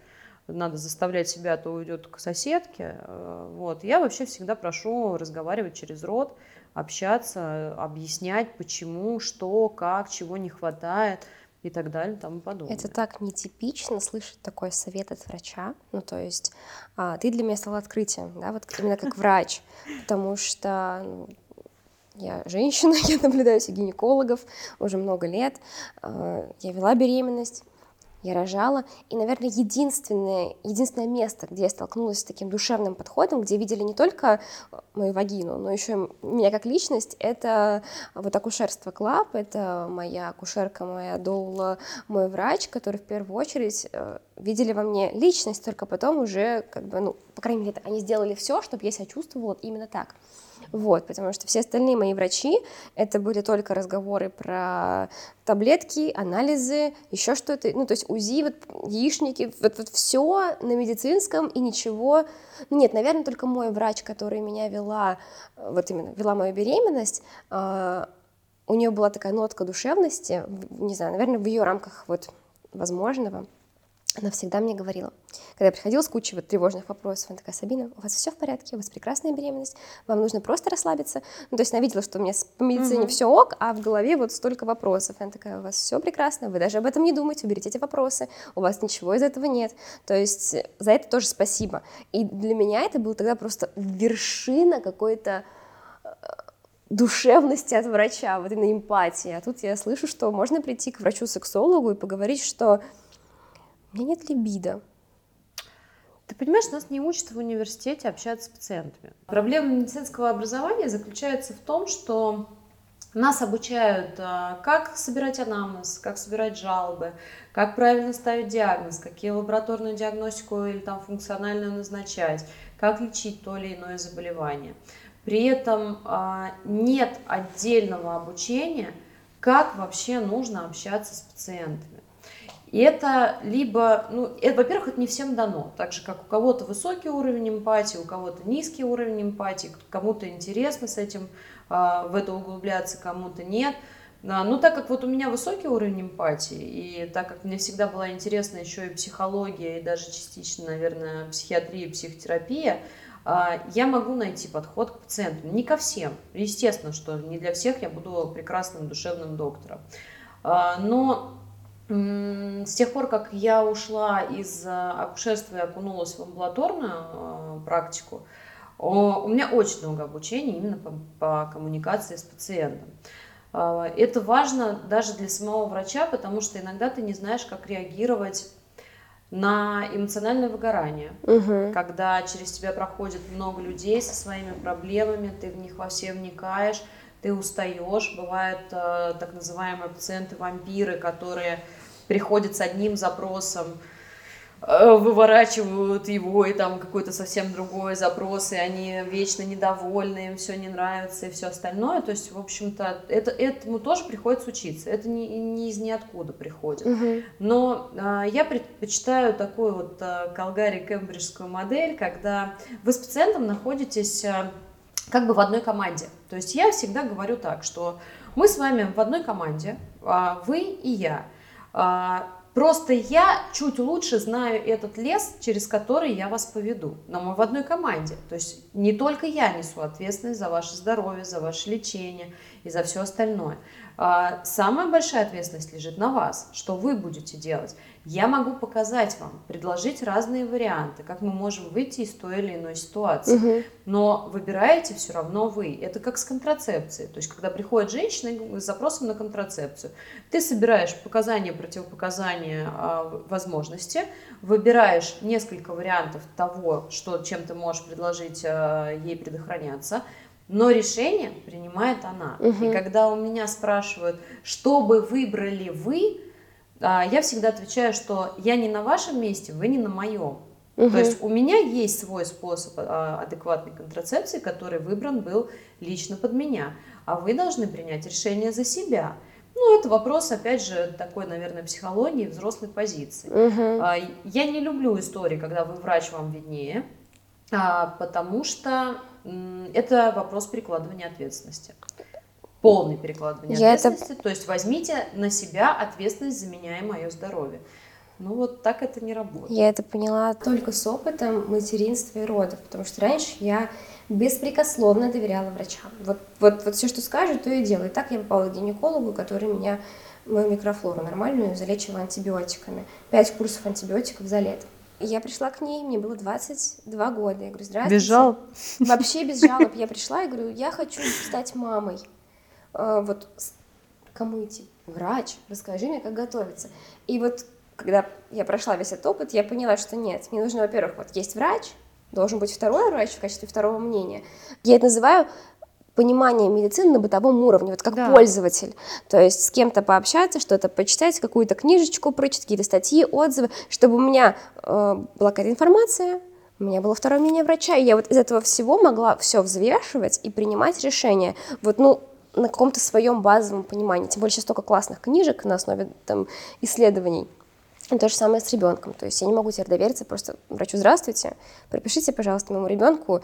Надо заставлять себя, а то уйдет к соседке. Вот. Я вообще всегда прошу разговаривать через рот, общаться, объяснять, почему, что, как, чего не хватает – и так далее, и тому подобное. Это так нетипично слышать такой совет от врача. Ну, то есть а, ты для меня стала открытием, да, вот именно как врач, потому что ну, я женщина, я наблюдаю гинекологов уже много лет, а, я вела беременность, я рожала, и, наверное, единственное, единственное место, где я столкнулась с таким душевным подходом, где видели не только мою вагину, но еще меня как личность, это вот Акушерство Club, это моя акушерка, моя доула, мой врач, который в первую очередь э, видели во мне личность, только потом уже, как бы, ну, по крайней мере, они сделали все, чтобы я себя чувствовала именно так. Вот, потому что все остальные мои врачи, это были только разговоры про таблетки, анализы, еще что-то, ну, то есть УЗИ, вот, яичники, вот, вот все на медицинском и ничего, ну, нет, наверное, только мой врач, который меня вела, вот именно, вела мою беременность, э, у нее была такая нотка душевности, не знаю, наверное, в ее рамках вот возможного, она всегда мне говорила, когда я приходила с кучей вот тревожных вопросов, она такая, Сабина, у вас все в порядке, у вас прекрасная беременность, вам нужно просто расслабиться. Ну, то есть она видела, что у меня по медицине mm-hmm. все ок, а в голове вот столько вопросов. Она такая, у вас все прекрасно, вы даже об этом не думаете, уберите эти вопросы, у вас ничего из этого нет. То есть за это тоже спасибо. И для меня это было тогда просто вершина какой-то э, душевности от врача, вот именно эмпатии. А тут я слышу, что можно прийти к врачу-сексологу и поговорить, что у меня нет либидо. Ты понимаешь, нас не учат в университете общаться с пациентами. Проблема медицинского образования заключается в том, что нас обучают, а, как собирать анамнез, как собирать жалобы, как правильно ставить диагноз, какие лабораторную диагностику или там функциональную назначать, как лечить то или иное заболевание. При этом а, нет отдельного обучения, как вообще нужно общаться с пациентами. И это либо, ну, это, во-первых, это не всем дано, так же, как у кого-то высокий уровень эмпатии, у кого-то низкий уровень эмпатии, кому-то интересно с этим, а, в это углубляться, кому-то нет. Но ну, так как вот у меня высокий уровень эмпатии, и так как мне всегда была интересна еще и психология, и даже частично, наверное, психиатрия, психотерапия, а, я могу найти подход к пациенту. Не ко всем. Естественно, что не для всех я буду прекрасным душевным доктором. А, но с тех пор, как я ушла из э, акушерства и окунулась в амбулаторную э, практику, у меня очень много обучения именно по, по коммуникации с пациентом. Э, это важно даже для самого врача, потому что иногда ты не знаешь, как реагировать на эмоциональное выгорание, угу. когда через тебя проходит много людей со своими проблемами, ты в них во все вникаешь, ты устаешь. Бывают э, так называемые пациенты-вампиры, которые приходят с одним запросом, э, выворачивают его, и там какой-то совсем другой запрос, и они вечно недовольны, им все не нравится, и все остальное. То есть, в общем-то, это, этому тоже приходится учиться. Это не, не из ниоткуда приходит. Угу. Но а, я предпочитаю такую вот а, колгари-кембриджскую модель, когда вы с пациентом находитесь а, как бы в одной команде. То есть я всегда говорю так, что мы с вами в одной команде, а, вы и я – просто я чуть лучше знаю этот лес, через который я вас поведу. Но мы в одной команде. То есть не только я несу ответственность за ваше здоровье, за ваше лечение и за все остальное. А, самая большая ответственность лежит на вас, что вы будете делать. Я могу показать вам, предложить разные варианты, как мы можем выйти из той или иной ситуации. Угу. Но выбираете все равно вы. Это как с контрацепцией. То есть, когда приходит женщина с запросом на контрацепцию, ты собираешь показания, противопоказания э, возможности, выбираешь несколько вариантов того, что, чем ты можешь предложить э, ей предохраняться, но решение принимает она. Угу. И когда у меня спрашивают, что бы выбрали вы, а, я всегда отвечаю, что я не на вашем месте, вы не на моем. Угу. То есть у меня есть свой способ а, адекватной контрацепции, который выбран был лично под меня, а вы должны принять решение за себя. Ну, это вопрос, опять же, такой, наверное, психологии, взрослой позиции. Угу. Я не люблю истории, когда вы врач, вам виднее, потому что это вопрос перекладывания ответственности полный перекладывание я ответственности. Это... То есть возьмите на себя ответственность за меня и мое здоровье. Ну вот так это не работает. Я это поняла только с опытом материнства и родов, потому что раньше я беспрекословно доверяла врачам. Вот, вот, вот все, что скажут, то и делаю. И так я попала к гинекологу, который меня, мою микрофлору нормальную, залечила антибиотиками. Пять курсов антибиотиков за лето. Я пришла к ней, мне было 22 года. Я говорю, здравствуйте. Без жалоб? Вообще без жалоб. Я пришла и говорю, я хочу стать мамой. А, вот кому идти? Врач, расскажи мне, как готовиться. И вот когда я прошла весь этот опыт, я поняла, что нет, мне нужно, во-первых, вот есть врач, должен быть второй врач в качестве второго мнения. Я это называю понимание медицины на бытовом уровне, вот как да. пользователь. То есть с кем-то пообщаться, что-то почитать, какую-то книжечку прочитать, какие-то статьи, отзывы, чтобы у меня э, была какая-то информация, у меня было второе мнение врача, и я вот из этого всего могла все взвешивать и принимать решения. Вот, ну, на каком-то своем базовом понимании. Тем более сейчас столько классных книжек на основе там, исследований. И то же самое с ребенком. То есть я не могу теперь довериться просто врачу, здравствуйте, пропишите, пожалуйста, моему ребенку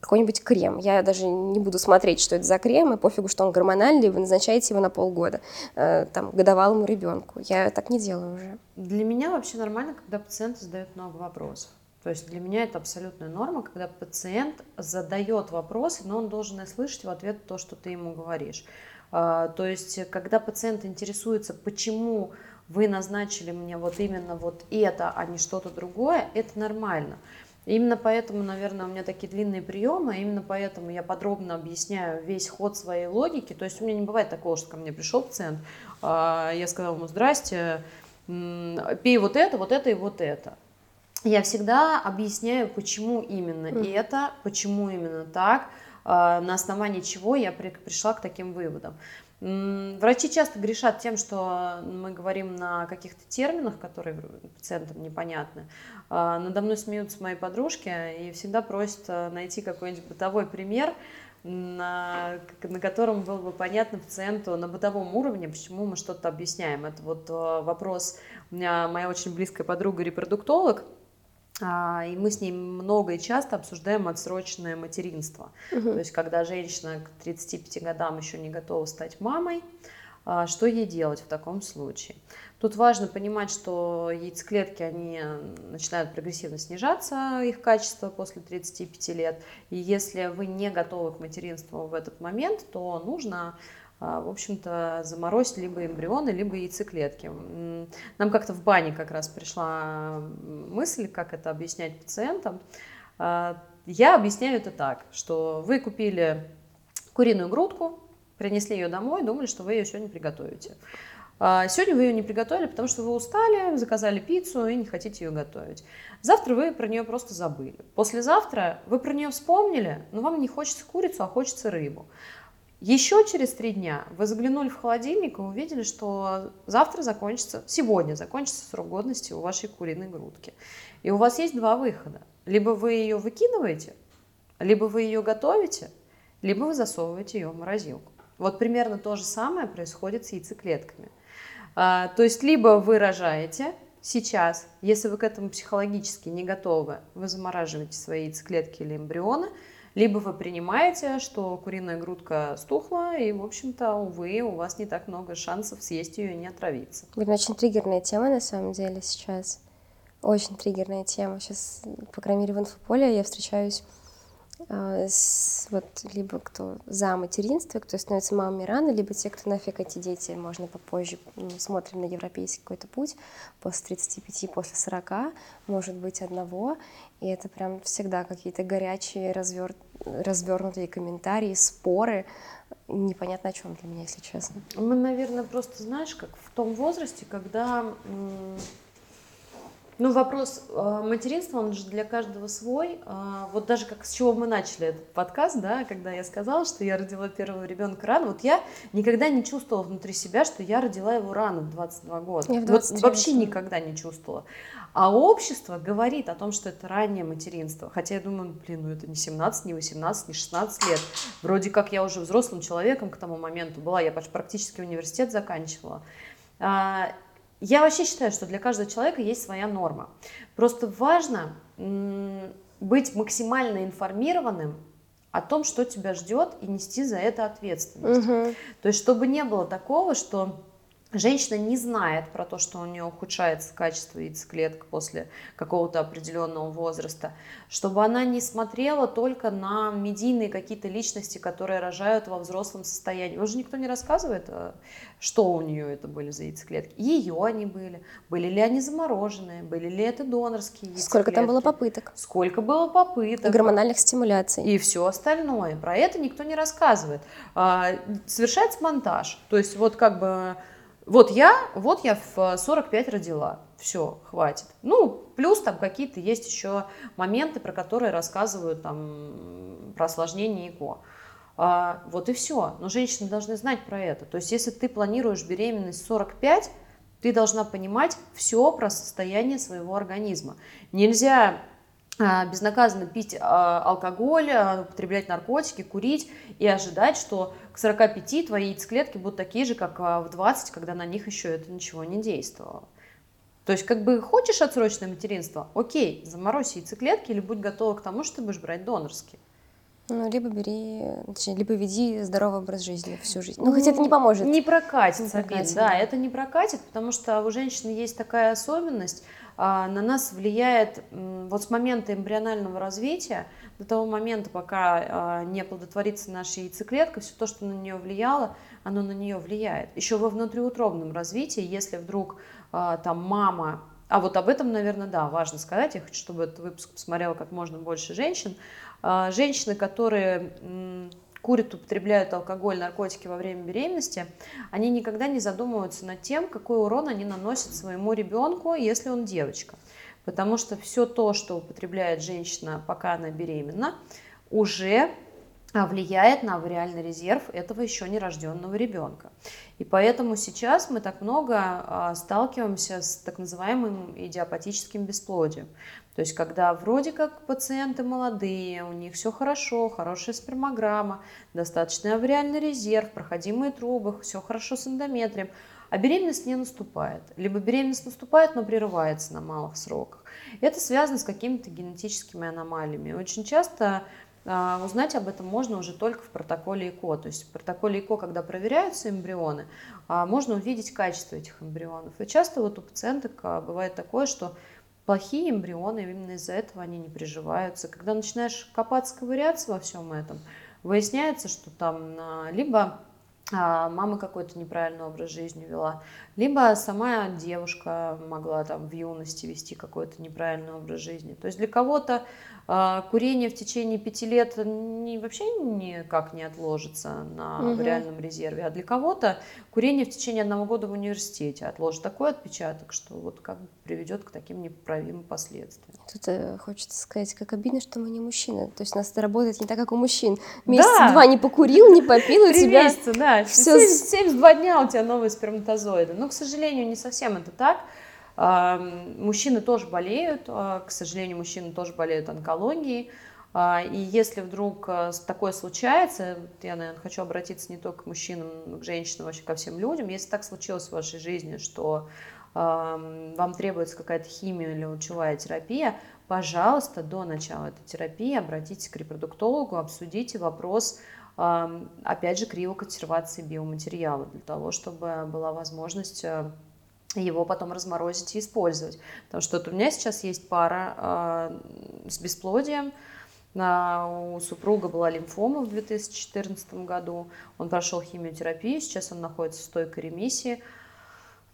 какой-нибудь крем. Я даже не буду смотреть, что это за крем, и пофигу, что он гормональный, вы назначаете его на полгода, э, там, годовалому ребенку. Я так не делаю уже. Для меня вообще нормально, когда пациент задает много вопросов. То есть для меня это абсолютная норма, когда пациент задает вопросы, но он должен и слышать в ответ то, что ты ему говоришь. А, то есть когда пациент интересуется, почему вы назначили мне вот именно вот это, а не что-то другое, это нормально. Именно поэтому, наверное, у меня такие длинные приемы, именно поэтому я подробно объясняю весь ход своей логики. То есть у меня не бывает такого, что ко мне пришел пациент, а, я сказала ему, здрасте, пей вот это, вот это и вот это. Я всегда объясняю, почему именно mm. это, почему именно так, а, на основании чего я пришла к таким выводам. Врачи часто грешат тем, что мы говорим на каких-то терминах, которые пациентам непонятны. А, надо мной смеются мои подружки и всегда просят э, найти какой-нибудь бытовой пример, на, на котором было бы понятно пациенту на бытовом уровне, почему мы что-то объясняем. Это вот э, вопрос, у меня моя очень близкая подруга репродуктолог, и мы с ней много и часто обсуждаем отсроченное материнство. Угу. То есть, когда женщина к 35 годам еще не готова стать мамой, а, что ей делать в таком случае? Тут важно понимать, что яйцеклетки, они начинают прогрессивно снижаться, их качество после 35 лет. И если вы не готовы к материнству в этот момент, то нужно а, в общем-то, заморозить либо эмбрионы, либо яйцеклетки. Нам как-то в бане как раз пришла мысль, как это объяснять пациентам. А, я объясняю это так, что вы купили куриную грудку, принесли ее домой, думали, что вы ее сегодня приготовите. А, сегодня вы ее не приготовили, потому что вы устали, заказали пиццу и не хотите ее готовить. Завтра вы про нее просто забыли. Послезавтра вы про нее вспомнили, но вам не хочется курицу, а хочется рыбу. Еще через три дня вы заглянули в холодильник и увидели, что завтра закончится, сегодня закончится срок годности у вашей куриной грудки. И у вас есть два выхода. Либо вы ее выкидываете, либо вы ее готовите, либо вы засовываете ее в морозилку. Вот примерно то же самое происходит с яйцеклетками. А, то есть либо вы рожаете сейчас, если вы к этому психологически не готовы, вы замораживаете свои яйцеклетки или эмбрионы – либо вы принимаете, что куриная грудка стухла, и, в общем-то, увы, у вас не так много шансов съесть ее и не отравиться. Блин, очень триггерная тема на самом деле сейчас. Очень триггерная тема. Сейчас, по крайней мере, в инфополе я встречаюсь вот, либо кто за материнство, кто становится мамами рано, либо те, кто нафиг эти дети, можно попозже, ну, смотрим на европейский какой-то путь, после 35, после 40, может быть, одного, и это прям всегда какие-то горячие, развер... развернутые комментарии, споры, непонятно о чем для меня, если честно. Мы, наверное, просто, знаешь, как в том возрасте, когда ну, вопрос э, материнства, он же для каждого свой. Э, вот даже как с чего мы начали этот подкаст, да, когда я сказала, что я родила первого ребенка рано, вот я никогда не чувствовала внутри себя, что я родила его рано в 22 года. Я в вот вообще никогда не чувствовала. А общество говорит о том, что это раннее материнство. Хотя я думаю, блин, ну это не 17, не 18, не 16 лет. Вроде как я уже взрослым человеком к тому моменту была, я практически университет заканчивала. Я вообще считаю, что для каждого человека есть своя норма. Просто важно быть максимально информированным о том, что тебя ждет, и нести за это ответственность. Угу. То есть, чтобы не было такого, что женщина не знает про то, что у нее ухудшается качество яйцеклеток после какого-то определенного возраста, чтобы она не смотрела только на медийные какие-то личности, которые рожают во взрослом состоянии. Уже никто не рассказывает, э, что у нее это были за яйцеклетки. Ее они были, были ли они замороженные, были ли это донорские яйцеклетки. Сколько там было попыток. Сколько было попыток. И гормональных стимуляций. И все остальное. Про это никто не рассказывает. А, совершается монтаж. То есть вот как бы вот я, вот я в 45 родила. все, хватит. Ну, плюс там какие-то есть еще моменты, про которые рассказывают там про осложнение ЭКО. А, вот и все. Но женщины должны знать про это. То есть, если ты планируешь беременность 45, ты должна понимать все про состояние своего организма. Нельзя безнаказанно пить а, алкоголь, а, употреблять наркотики, курить и ожидать, что к 45 твои яйцеклетки будут такие же, как в 20, когда на них еще это ничего не действовало. То есть, как бы хочешь отсрочное материнство, окей, заморозь яйцеклетки или будь готова к тому, что ты будешь брать донорские. Ну, либо бери, точнее, либо веди здоровый образ жизни всю жизнь. Ну, хотя это не поможет. Не прокатит, не прокатит да, да, это не прокатит, потому что у женщины есть такая особенность, а, на нас влияет вот с момента эмбрионального развития до того момента, пока а, не оплодотворится наша яйцеклетка, все то, что на нее влияло, оно на нее влияет. Еще во внутриутробном развитии, если вдруг а, там мама а вот об этом, наверное, да, важно сказать. Я хочу, чтобы этот выпуск посмотрело как можно больше женщин. Женщины, которые курят, употребляют алкоголь, наркотики во время беременности, они никогда не задумываются над тем, какой урон они наносят своему ребенку, если он девочка. Потому что все то, что употребляет женщина, пока она беременна, уже влияет на авариальный резерв этого еще нерожденного ребенка. И поэтому сейчас мы так много а, сталкиваемся с так называемым идиопатическим бесплодием. То есть, когда вроде как пациенты молодые, у них все хорошо, хорошая спермограмма, достаточный авариальный резерв, проходимые трубы, все хорошо с эндометрием, а беременность не наступает. Либо беременность наступает, но прерывается на малых сроках. Это связано с какими-то генетическими аномалиями. Очень часто а, узнать об этом можно уже только в протоколе ЭКО. То есть в протоколе ЭКО, когда проверяются эмбрионы, а, можно увидеть качество этих эмбрионов. И часто вот у пациенток а, бывает такое, что плохие эмбрионы, именно из-за этого они не приживаются. Когда начинаешь копаться, ковыряться во всем этом, выясняется, что там а, либо а, мама какой-то неправильный образ жизни вела, либо сама девушка могла там в юности вести какой-то неправильный образ жизни. То есть для кого-то а, курение в течение пяти лет не, вообще никак не отложится на угу. реальном резерве, а для кого-то курение в течение одного года в университете отложит такой отпечаток, что вот как бы приведет к таким непоправимым последствиям. Тут э, хочется сказать, как обидно, что мы не мужчины. То есть у нас это работает не так, как у мужчин. Месяца да. два не покурил, не попил, у тебя... месяца, да. Все... 72 дня у тебя новые сперматозоиды. Но, к сожалению, не совсем это так. Мужчины тоже болеют, а, к сожалению, мужчины тоже болеют онкологией. А, и если вдруг а, такое случается, я, наверное, хочу обратиться не только к мужчинам, к женщинам, вообще ко всем людям, если так случилось в вашей жизни, что вам требуется какая-то химия или лучевая терапия, пожалуйста, до начала этой терапии обратитесь к репродуктологу, обсудите вопрос, опять же, криоконсервации биоматериала, для того, чтобы была возможность его потом разморозить и использовать. Потому что вот у меня сейчас есть пара э, с бесплодием. На, у супруга была лимфома в 2014 году. Он прошел химиотерапию, сейчас он находится в стойкой ремиссии.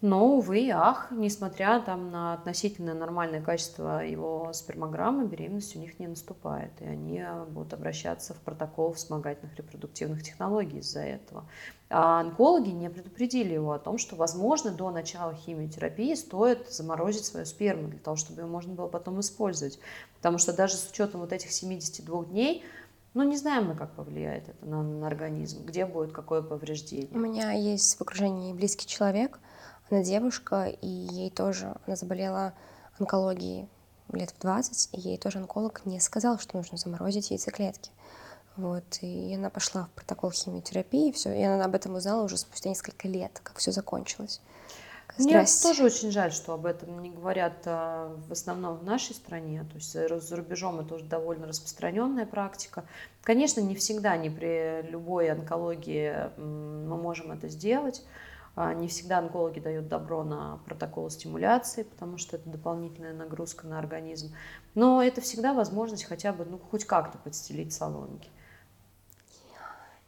Но, увы, ах, несмотря там, на относительно нормальное качество его спермограммы, беременность у них не наступает. И они будут обращаться в протокол вспомогательных репродуктивных технологий из-за этого. А онкологи не предупредили его о том, что, возможно, до начала химиотерапии стоит заморозить свою сперму для того, чтобы ее можно было потом использовать. Потому что даже с учетом вот этих 72 дней, ну, не знаем мы, как повлияет это на, на организм, где будет какое повреждение. У меня есть в окружении близкий человек – она девушка, и ей тоже, она заболела онкологией лет в 20, и ей тоже онколог не сказал, что нужно заморозить яйцеклетки. Вот, и она пошла в протокол химиотерапии, и все, и она об этом узнала уже спустя несколько лет, как все закончилось. Мне тоже очень жаль, что об этом не говорят а, в основном в нашей стране. То есть за рубежом это уже довольно распространенная практика. Конечно, не всегда, не при любой онкологии мы можем это сделать. А, не всегда онкологи дают добро на протокол стимуляции, потому что это дополнительная нагрузка на организм. Но это всегда возможность хотя бы, ну, хоть как-то подстелить соломки.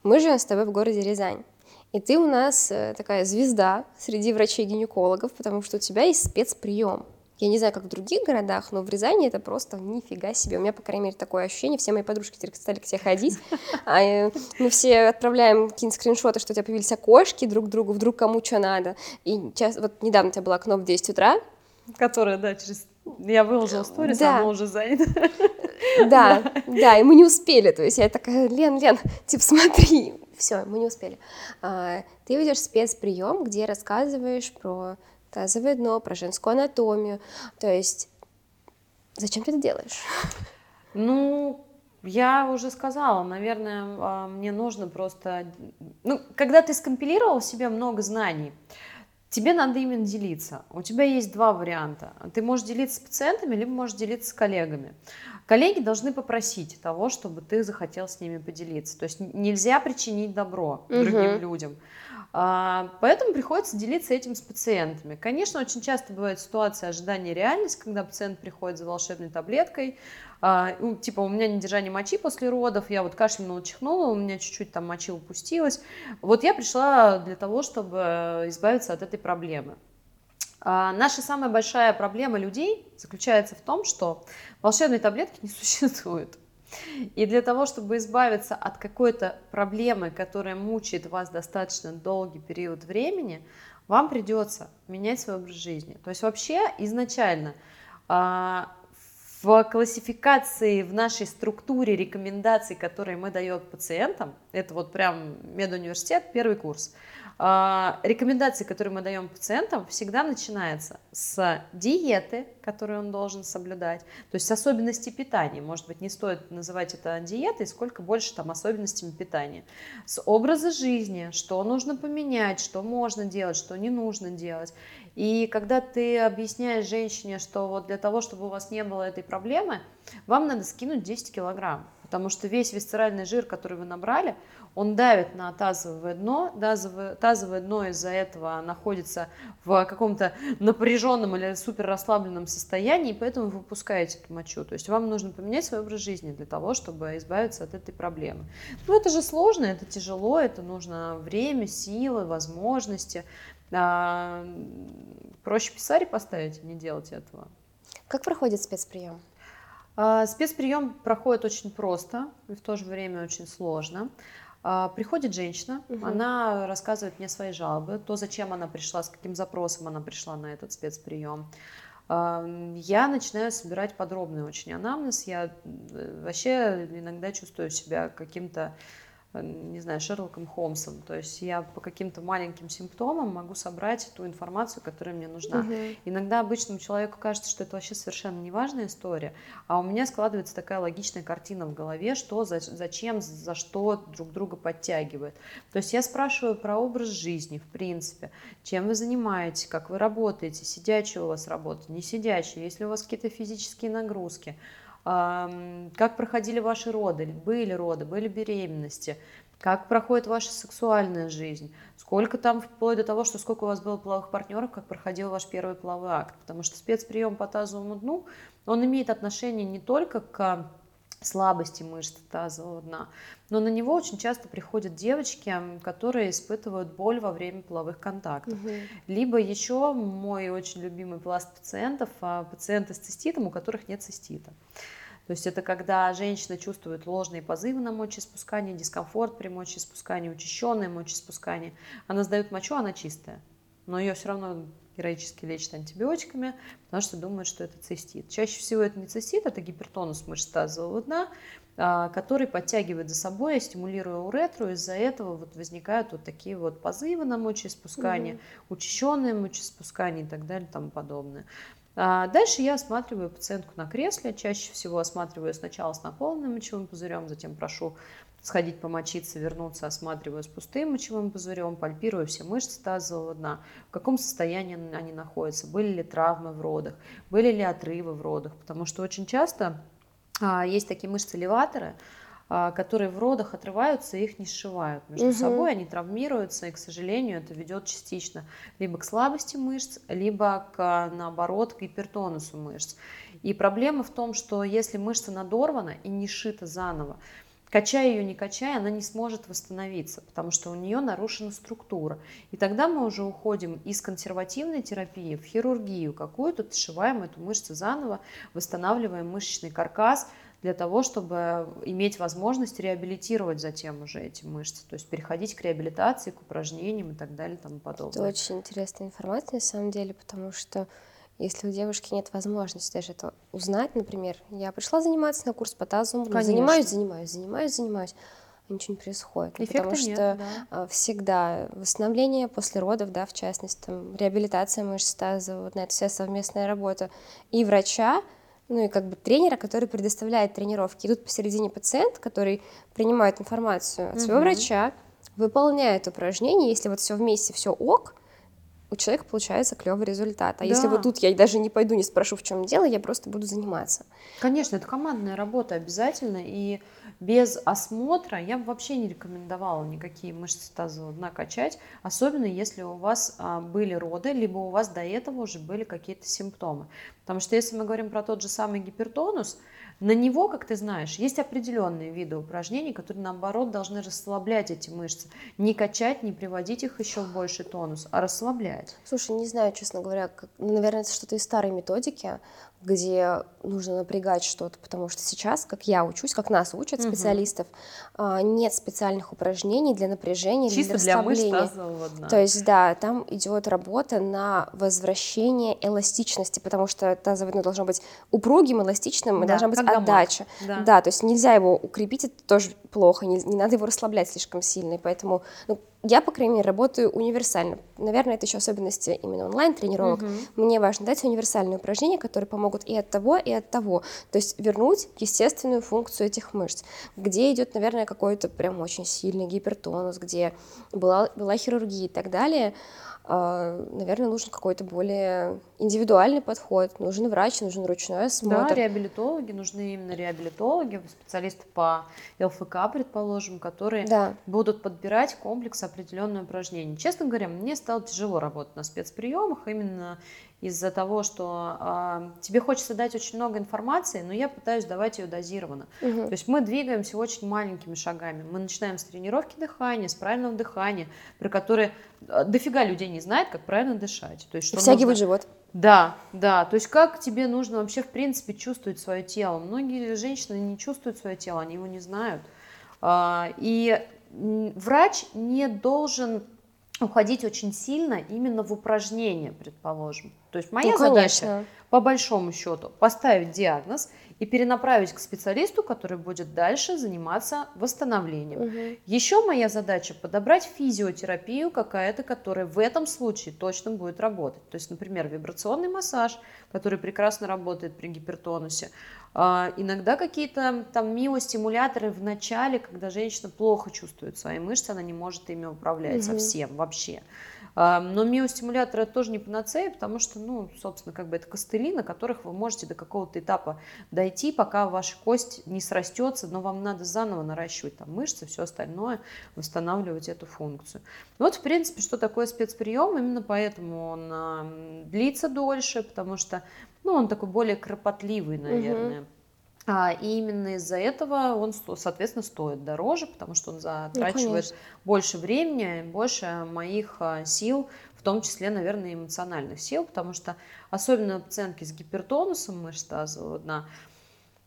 Мы живем с тобой в городе Рязань. И ты у нас э, такая звезда среди врачей-гинекологов, потому что у тебя есть спецприем. Я не знаю, как в других городах, но в Рязани это просто нифига себе. У меня, по крайней мере, такое ощущение. Все мои подружки теперь стали к тебе ходить. А э, мы все отправляем какие-нибудь скриншоты, что у тебя появились окошки друг другу, вдруг кому что надо. И сейчас, вот недавно у тебя было окно в 10 утра, которая, да, через... Я выложила сторис, да. она уже занята. Да, да, и мы не успели, то есть я такая, Лен, Лен, типа, смотри, все, мы не успели. А, ты ведешь спецприем, где рассказываешь про тазовое дно, про женскую анатомию, то есть зачем ты это делаешь? Ну, я уже сказала, наверное, а, мне нужно просто... Ну, когда ты скомпилировал в себе много знаний, тебе надо именно делиться. У тебя есть два варианта. Ты можешь делиться с пациентами, либо можешь делиться с коллегами. Коллеги должны попросить того, чтобы ты захотел с ними поделиться. То есть нельзя причинить добро угу. другим людям. А, поэтому приходится делиться этим с пациентами. Конечно, очень часто бывает ситуация ожидания реальность, когда пациент приходит за волшебной таблеткой, а, типа у меня недержание мочи после родов, я вот кашлянула, чихнула, у меня чуть-чуть там мочи упустилась. Вот я пришла для того, чтобы избавиться от этой проблемы. А, наша самая большая проблема людей заключается в том, что волшебной таблетки не существует. И для того, чтобы избавиться от какой-то проблемы, которая мучает вас достаточно долгий период времени, вам придется менять свой образ жизни. То есть вообще изначально а, в классификации, в нашей структуре рекомендаций, которые мы даем пациентам, это вот прям медуниверситет, первый курс, рекомендации, которые мы даем пациентам, всегда начинается с диеты, которую он должен соблюдать, то есть с особенностей питания. Может быть, не стоит называть это диетой, сколько больше там особенностями питания. С образа жизни, что нужно поменять, что можно делать, что не нужно делать. И когда ты объясняешь женщине, что вот для того, чтобы у вас не было этой проблемы, вам надо скинуть 10 килограмм, потому что весь висцеральный жир, который вы набрали, он давит на тазовое дно, тазовое, тазовое дно из-за этого находится в каком-то напряженном или супер расслабленном состоянии, и поэтому вы выпускаете эту мочу. То есть вам нужно поменять свой образ жизни для того, чтобы избавиться от этой проблемы. Ну это же сложно, это тяжело, это нужно время, силы, возможности. А, проще писарь поставить, а не делать этого. Как проходит спецприем? А, спецприем проходит очень просто и в то же время очень сложно. А, приходит женщина, угу. она рассказывает мне свои жалобы, то, зачем она пришла, с каким запросом она пришла на этот спецприем. Я начинаю собирать подробный очень анамнез. Я вообще иногда чувствую себя каким-то не знаю, Шерлоком Холмсом. То есть я по каким-то маленьким симптомам могу собрать ту информацию, которая мне нужна. Угу. Иногда обычному человеку кажется, что это вообще совершенно неважная история, а у меня складывается такая логичная картина в голове, что, за, зачем, за что друг друга подтягивает. То есть я спрашиваю про образ жизни, в принципе, чем вы занимаетесь, как вы работаете, сидячая у вас работа, не сидячая, есть ли у вас какие-то физические нагрузки, как проходили ваши роды, были роды, были беременности, как проходит ваша сексуальная жизнь, сколько там, вплоть до того, что сколько у вас было половых партнеров, как проходил ваш первый половой акт. Потому что спецприем по тазовому дну, он имеет отношение не только к слабости мышц тазового дна, но на него очень часто приходят девочки, которые испытывают боль во время половых контактов. Угу. Либо еще мой очень любимый пласт пациентов, а, пациенты с циститом, у которых нет цистита. То есть это когда женщина чувствует ложные позывы на мочеиспускание, дискомфорт при мочеиспускании, учащенное мочеиспускание. Она сдает мочу, она чистая. Но ее все равно героически лечат антибиотиками, потому что думают, что это цистит. Чаще всего это не цистит, это гипертонус мышц тазового дна, а, который подтягивает за собой, стимулируя уретру, из-за этого вот возникают вот такие вот позывы на мочеиспускание, угу. учащенное мочеиспускание и так далее и тому подобное. А дальше я осматриваю пациентку на кресле, чаще всего осматриваю сначала с наполненным мочевым пузырем, затем прошу сходить помочиться, вернуться, осматриваю с пустым мочевым пузырем, пальпирую все мышцы тазового дна, в каком состоянии они находятся, были ли травмы в родах, были ли отрывы в родах, потому что очень часто а, есть такие мышцы-леваторы, а, которые в родах отрываются и их не сшивают между угу. собой, они травмируются, и, к сожалению, это ведет частично либо к слабости мышц, либо к, наоборот, к гипертонусу мышц. И проблема в том, что если мышца надорвана и не шита заново, Качая ее, не качая, она не сможет восстановиться, потому что у нее нарушена структура. И тогда мы уже уходим из консервативной терапии в хирургию какую-то, сшиваем эту мышцу заново, восстанавливаем мышечный каркас для того, чтобы иметь возможность реабилитировать затем уже эти мышцы, то есть переходить к реабилитации, к упражнениям и так далее и тому подобное. Это очень интересная информация на самом деле, потому что если у девушки нет возможности даже это узнать, например, я пришла заниматься на курс по тазу, Конечно. занимаюсь, занимаюсь, занимаюсь, занимаюсь, а ничего не происходит. Ну, Эффекта потому нет, что да. а, всегда восстановление после родов, да, в частности, там, реабилитация мышц таза, вот на это вся совместная работа и врача, ну и как бы тренера, который предоставляет тренировки. И тут посередине пациент, который принимает информацию от своего Мгм. врача, выполняет упражнения, если вот все вместе, все ок, у человека получается клевый результат. А если Да. вот тут я даже не пойду, не спрошу, в чем дело, я просто буду заниматься. Конечно, это командная работа обязательно, и без осмотра я бы вообще не рекомендовала никакие мышцы тазового дна качать, особенно если у вас а, были роды, либо у вас до этого уже были какие-то симптомы. Потому что если мы говорим про тот же самый гипертонус, на него, как ты знаешь, есть определенные виды упражнений, которые, наоборот, должны расслаблять эти мышцы. Не качать, не приводить их еще в больший тонус, а расслаблять. Слушай, не знаю, честно говоря, как- ну, наверное, это что-то из старой методики, где нужно напрягать что-то, потому что сейчас, как я учусь, как нас учат Мгм. специалистов, а, нет специальных упражнений для напряжения, или Чисто для для мышц расслабления. тазового дна. То есть, да, там идет работа на возвращение эластичности, потому что тазовое дно должно быть упругим, эластичным, и Да, должна быть отдача. Да. Да, то есть нельзя его укрепить, это тоже плохо, не, не надо его расслаблять слишком сильно, и поэтому ну, я, по крайней мере, работаю универсально. Наверное, это еще особенности именно онлайн-тренировок. Мгм. Мне важно дать универсальные упражнения, которые помогут и от того, и от того. То есть вернуть естественную функцию этих мышц. Где идет, наверное, какой-то прям очень сильный гипертонус, где была, была хирургия и так далее, наверное, нужен какой-то более индивидуальный подход. Нужен врач, нужен ручной Да, осмотр. реабилитологи, нужны именно реабилитологи, специалисты по ЛФК, предположим, которые Да. будут подбирать комплекс определенных упражнений. Честно говоря, мне стало тяжело работать на спецприемах именно из-за того, что а, тебе хочется дать очень много информации, но я пытаюсь давать ее дозированно. Мгм. То есть мы двигаемся очень маленькими шагами. Мы начинаем с тренировки дыхания, с правильного дыхания, про которые а, дофига людей не знает, как правильно дышать. То есть, что втягивать нужно- живот. да, да. То есть как тебе нужно вообще в принципе чувствовать свое тело? Многие женщины не чувствуют свое тело, они его не знают. А, И врач не должен уходить очень сильно именно в упражнения, предположим. То есть моя Ну, задача конечно. по большому счету поставить диагноз и перенаправить к специалисту, который будет дальше заниматься восстановлением. Мгм. Еще моя задача подобрать физиотерапию какая-то, которая в этом случае точно будет работать. То есть, например, вибрационный массаж, который прекрасно работает при гипертонусе. А, иногда какие-то там миостимуляторы в начале, когда женщина плохо чувствует свои мышцы, она не может ими управлять Мгм. совсем вообще. Но миостимуляторы это тоже не панацея, потому что, ну, собственно, как бы это костыли, на которых вы можете до какого-то этапа дойти, пока ваша кость не срастется, но вам надо заново наращивать там мышцы, все остальное, восстанавливать эту функцию. Вот, в принципе, что такое спецприем, именно поэтому он длится дольше, потому что, ну, он такой более кропотливый, наверное. А, и именно из-за этого он, соответственно, стоит дороже, потому что он затрачивает конечно. больше времени, больше моих а, сил, в том числе, наверное, эмоциональных сил, потому что особенно пациентки с гипертонусом мышц тазового дна,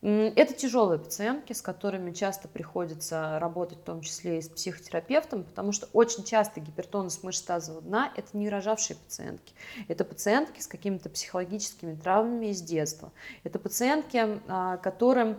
это тяжелые пациентки, с которыми часто приходится работать, в том числе и с психотерапевтом, потому что очень часто гипертонус мышц тазового дна – это не рожавшие пациентки. Это пациентки с какими-то психологическими травмами из детства. Это пациентки, а, которым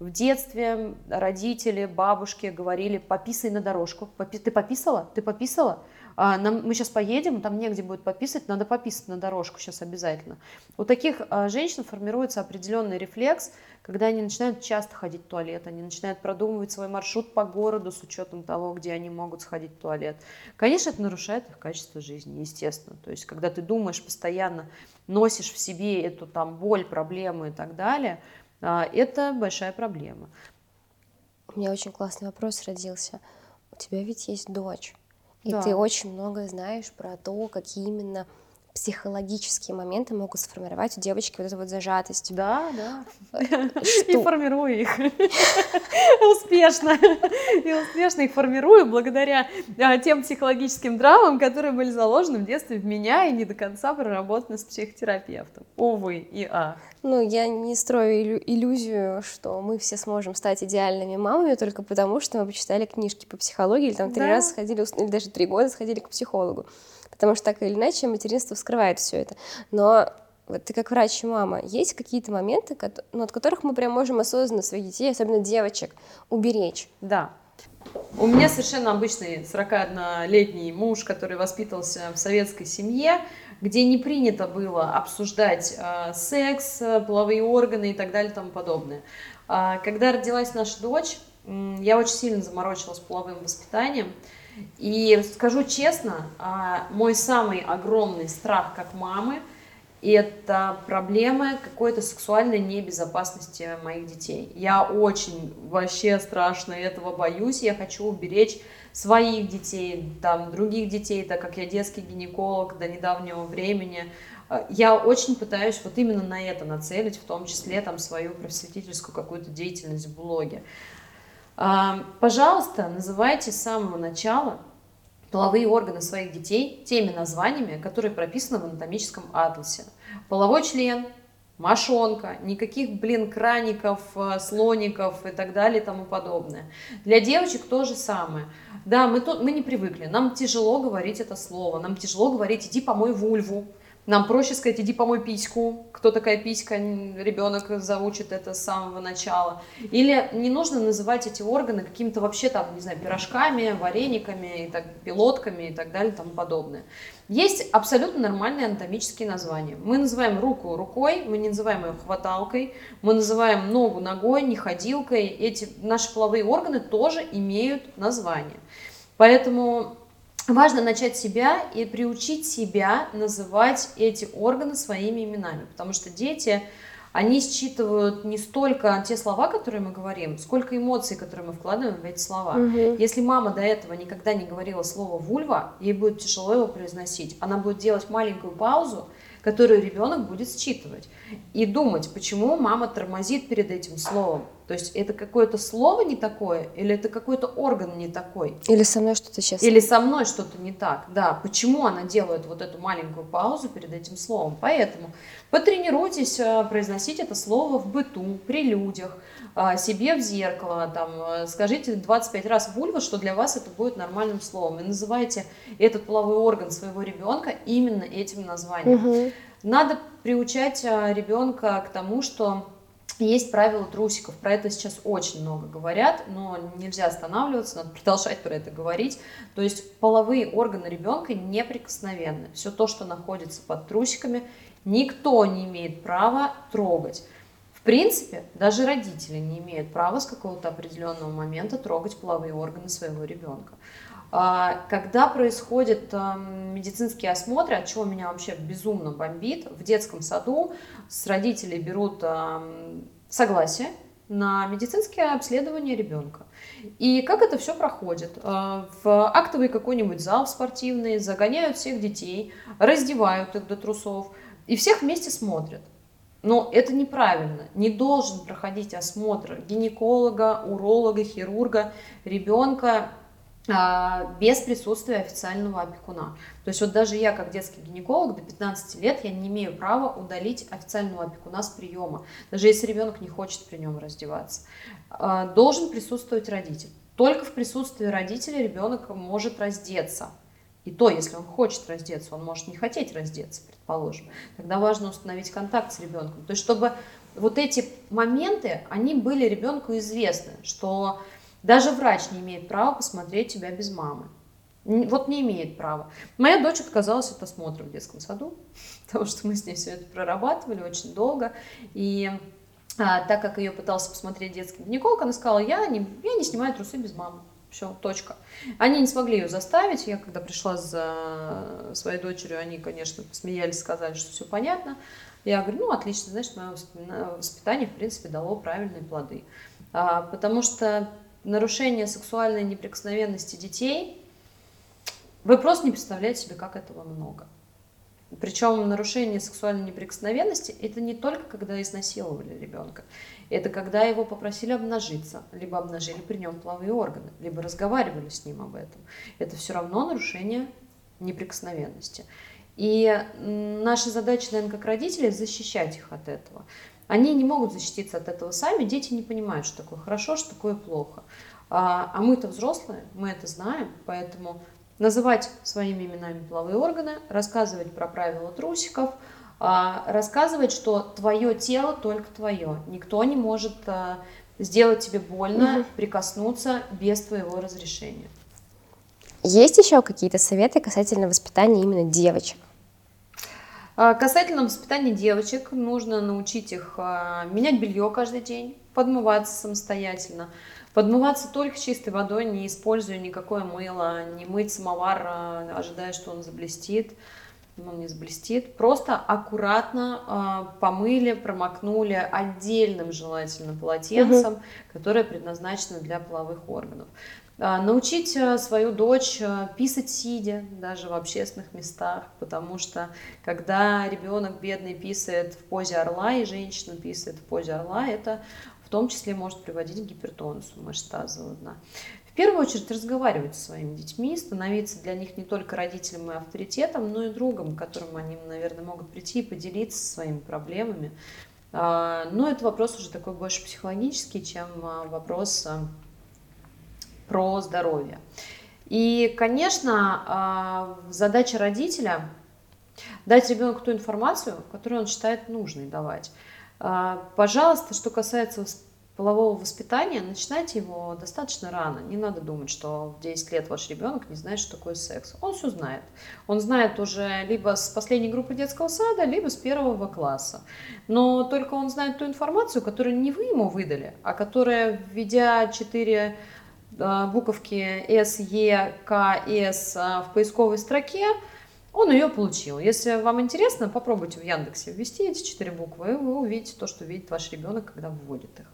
в детстве родители, бабушки говорили, пописай на дорожку. Ты пописала? Ты пописала? А, нам, мы сейчас поедем, там негде будет пописать, надо пописать на дорожку сейчас обязательно. У таких а, женщин формируется определенный рефлекс, когда они начинают часто ходить в туалет, они начинают продумывать свой маршрут по городу с учетом того, где они могут сходить в туалет. Конечно, это нарушает их качество жизни, естественно. То есть, когда ты думаешь постоянно, носишь в себе эту там боль, проблему и так далее, а, это большая проблема. У меня очень классный вопрос родился. У тебя ведь есть дочь, и Да. ты очень много знаешь про то, какие именно психологические моменты могут сформировать у девочки вот эту вот зажатость. Да, да. И Что- формирую их успешно. И успешно их формирую благодаря а, тем психологическим травмам, которые были заложены в детстве в меня и не до конца проработаны с психотерапевтом. Увы и ах. Ну, я не строю иллю- иллюзию, что мы все сможем стать идеальными мамами только потому, что мы почитали книжки по психологии, или там три Да. раза сходили, или даже три года сходили к психологу. Потому что так или иначе материнство скрывает все это. Но вот ты как врач и мама, есть какие-то моменты, ну, от которых мы прям можем осознанно своих детей, особенно девочек, уберечь? Да. У меня совершенно обычный 41-летний муж, который воспитывался в советской семье, где не принято было обсуждать э, секс, половые органы и так далее и тому подобное. А, когда родилась наша дочь, я очень сильно заморочилась половым воспитанием. И скажу честно, а, мой самый огромный страх как мамы – это проблема какой-то сексуальной небезопасности моих детей. Я очень вообще страшно этого боюсь. Я хочу уберечь своих детей, там, других детей, так как я детский гинеколог до недавнего времени. А, я очень пытаюсь вот именно на это нацелить, в том числе там свою просветительскую какую-то деятельность в блоге. Пожалуйста, называйте с самого начала половые органы своих детей теми названиями, которые прописаны в анатомическом атласе. Половой член, мошонка, никаких, блин, краников, э, слоников и так далее и тому подобное. Для девочек то же самое. Да, мы, тут, мы не привыкли, нам тяжело говорить это слово, нам тяжело говорить «иди помой вульву», нам проще сказать, иди помой письку. Кто такая писька, ребенок заучит это с самого начала. Или не нужно называть эти органы какими-то вообще там, не знаю, пирожками, варениками, и так, пилотками и так далее и тому подобное. Есть абсолютно нормальные анатомические названия. Мы называем руку рукой, мы не называем ее хваталкой, мы называем ногу ногой, не ходилкой. Эти наши половые органы тоже имеют название. Поэтому важно начать себя и приучить себя называть эти органы своими именами, потому что дети, они считывают не столько те слова, которые мы говорим, сколько эмоций, которые мы вкладываем в эти слова. Угу. Если мама до этого никогда не говорила слово «вульва», ей будет тяжело его произносить. Она будет делать маленькую паузу, которую ребенок будет считывать. И думать, почему мама тормозит перед этим словом. То есть это какое-то слово не такое, или это какой-то орган не такой. Или со мной что-то сейчас. Или со мной что-то не так. Да, почему она делает вот эту маленькую паузу перед этим словом. Поэтому потренируйтесь э, произносить это слово в быту, при людях, себе в зеркало, там, э, скажите 25 раз вульва, что для вас это будет нормальным словом. И называйте этот половой орган своего ребенка именно этим названием. Угу. Надо приучать ребенка к тому, что есть правила трусиков, про это сейчас очень много говорят, но нельзя останавливаться, надо продолжать про это говорить. То есть половые органы ребенка неприкосновенны. Все то, что находится под трусиками, никто не имеет права трогать. Принципе, даже родители не имеют права с какого-то определенного момента трогать половые органы своего ребенка. А, когда происходят медицинские осмотры, от чего меня вообще безумно бомбит, в детском саду с родителей берут согласие на медицинское обследование ребенка. И как это все проходит? А, в актовый какой-нибудь зал спортивный загоняют всех детей, раздевают их до трусов и всех вместе смотрят. Но это неправильно. Не должен проходить осмотр гинеколога, уролога, хирурга ребенка а, без присутствия официального опекуна. То есть вот даже я, как детский гинеколог, до 15 лет я не имею права удалить официального опекуна с приема, даже если ребенок не хочет при нем раздеваться. А, должен присутствовать родитель. Только в присутствии родителя ребенок может раздеться. И то, если он хочет раздеться, он может не хотеть раздеться, предположим. Тогда важно установить контакт с ребенком. То есть чтобы вот эти моменты, они были ребенку известны, что даже врач не имеет права посмотреть тебя без мамы. Вот не имеет права. Моя дочь отказалась от осмотра в детском саду, потому что мы с ней все это прорабатывали очень долго. И а, так как ее пытался посмотреть детский гинеколог, она сказала, я не, я не снимаю трусы без мамы. Все, точка. Они не смогли ее заставить. Я когда пришла за своей дочерью, они, конечно, посмеялись, сказали, что все понятно. Я говорю, ну, отлично, значит, мое воспитание, в принципе, дало правильные плоды. А, потому что нарушение сексуальной неприкосновенности детей, вы просто не представляете себе, как этого много. Причем нарушение сексуальной неприкосновенности это не только когда изнасиловали ребенка, это когда его попросили обнажиться, либо обнажили при нем половые органы, либо разговаривали с ним об этом. Это все равно нарушение неприкосновенности. И наша задача, наверное, как родителей, защищать их от этого. Они не могут защититься от этого сами, дети не понимают, что такое хорошо, что такое плохо. А, а мы-то взрослые, мы это знаем, поэтому называть своими именами половые органы, рассказывать про правила трусиков, рассказывать, что твое тело только твое. Никто не может а, сделать тебе больно, угу. прикоснуться без твоего разрешения. Есть еще какие-то советы касательно воспитания именно девочек? А, касательно воспитания девочек, нужно научить их а, менять белье каждый день, подмываться самостоятельно, подмываться только чистой водой, не используя никакое мыло, не мыть самовар, а, ожидая, что он заблестит, он не заблестит. Просто аккуратно помыли, промокнули отдельным желательно полотенцем, угу. которое предназначено для половых органов. А, научить э, свою дочь э, писать сидя, даже в общественных местах, потому что когда ребенок бедный писает в позе орла и женщина писает в позе орла, это в том числе может приводить к гипертонусу мышц тазового дна. Первую очередь разговаривать со своими детьми, становиться для них не только родителем и авторитетом, но и другом, к которому они, наверное, могут прийти и поделиться своими проблемами. А, но это вопрос уже такой больше психологический, чем а, вопрос про здоровье. И, конечно, а, задача родителя дать ребенку ту информацию, которую он считает нужной давать. А, пожалуйста, что касается полового воспитания, начинайте его достаточно рано. Не надо думать, что в 10 лет ваш ребенок не знает, что такое секс. Он все знает. Он знает уже либо с последней группы детского сада, либо с первого класса. Но только он знает ту информацию, которую не вы ему выдали, а которая, введя 4 Э, буковки S, E, K, S э, в поисковой строке, он ее получил. Если вам интересно, попробуйте в Яндексе ввести эти четыре буквы, и вы увидите то, что видит ваш ребенок, когда вводит их.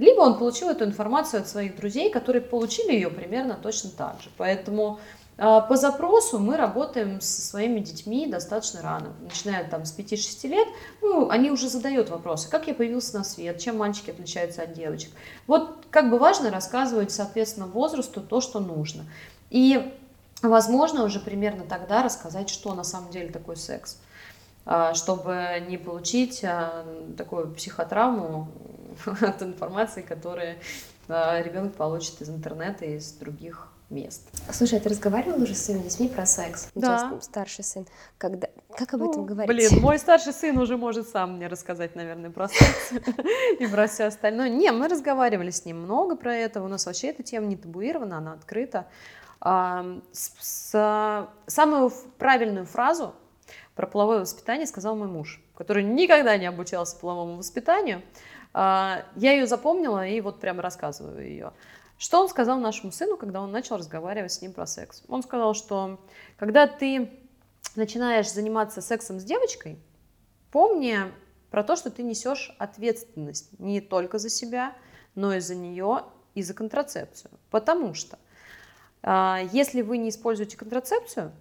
Либо он получил эту информацию от своих друзей, которые получили ее примерно точно так же. Поэтому а, по запросу мы работаем со своими детьми достаточно рано, начиная там с 5-6 лет, ну, они уже задают вопросы, как я появился на свет, чем мальчики отличаются от девочек. Вот как бы важно рассказывать, соответственно, возрасту то, что нужно. И, возможно, уже примерно тогда рассказать, что на самом деле такое секс чтобы не получить а, такую психотравму от информации, которую ребенок получит из интернета и из других мест. Слушай, а ты разговаривала уже с своими детьми про секс? Да. У старший сын. Когда... Как об этом ну, говорить? Блин, мой старший сын уже может сам мне рассказать, наверное, про секс и про все остальное. Не, мы разговаривали с ним много про это. У нас вообще эта тема не табуирована, она открыта. Самую правильную фразу про половое воспитание сказал мой муж, который никогда не обучался половому воспитанию. А, я ее запомнила и вот прямо рассказываю ее. Что он сказал нашему сыну, когда он начал разговаривать с ним про секс? Он сказал, что когда ты начинаешь заниматься сексом с девочкой, помни про то, что ты несешь ответственность не только за себя, но и за нее, и за контрацепцию. Потому что э, если вы не используете контрацепцию,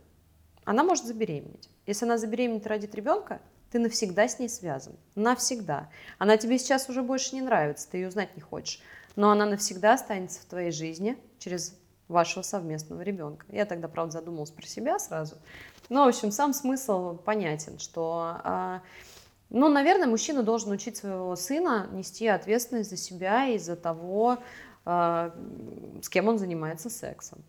она может забеременеть. Если она забеременеет и родит ребенка, ты навсегда с ней связан. Навсегда. Она тебе сейчас уже больше не нравится, ты ее знать не хочешь но она навсегда останется в твоей жизни через вашего совместного ребенка. Я тогда, правда, задумалась про себя сразу. Но, в общем, сам смысл понятен, что, а, ну, наверное, мужчина должен учить своего сына нести ответственность за себя и за того, а, с кем он занимается сексом.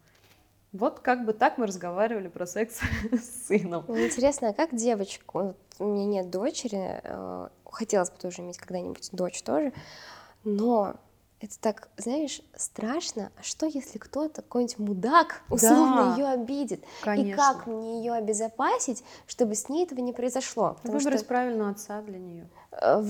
Вот как бы так мы разговаривали про секс с сыном. Интересно, а как девочку, у меня нет дочери, э, хотелось бы тоже иметь когда-нибудь дочь тоже, но это так, знаешь, страшно. А что, если кто-то, какой-нибудь мудак, условно да, ее обидит? Конечно. И как мне ее обезопасить, чтобы с ней этого не произошло? Потому Выбрать что... правильного отца для нее. Э,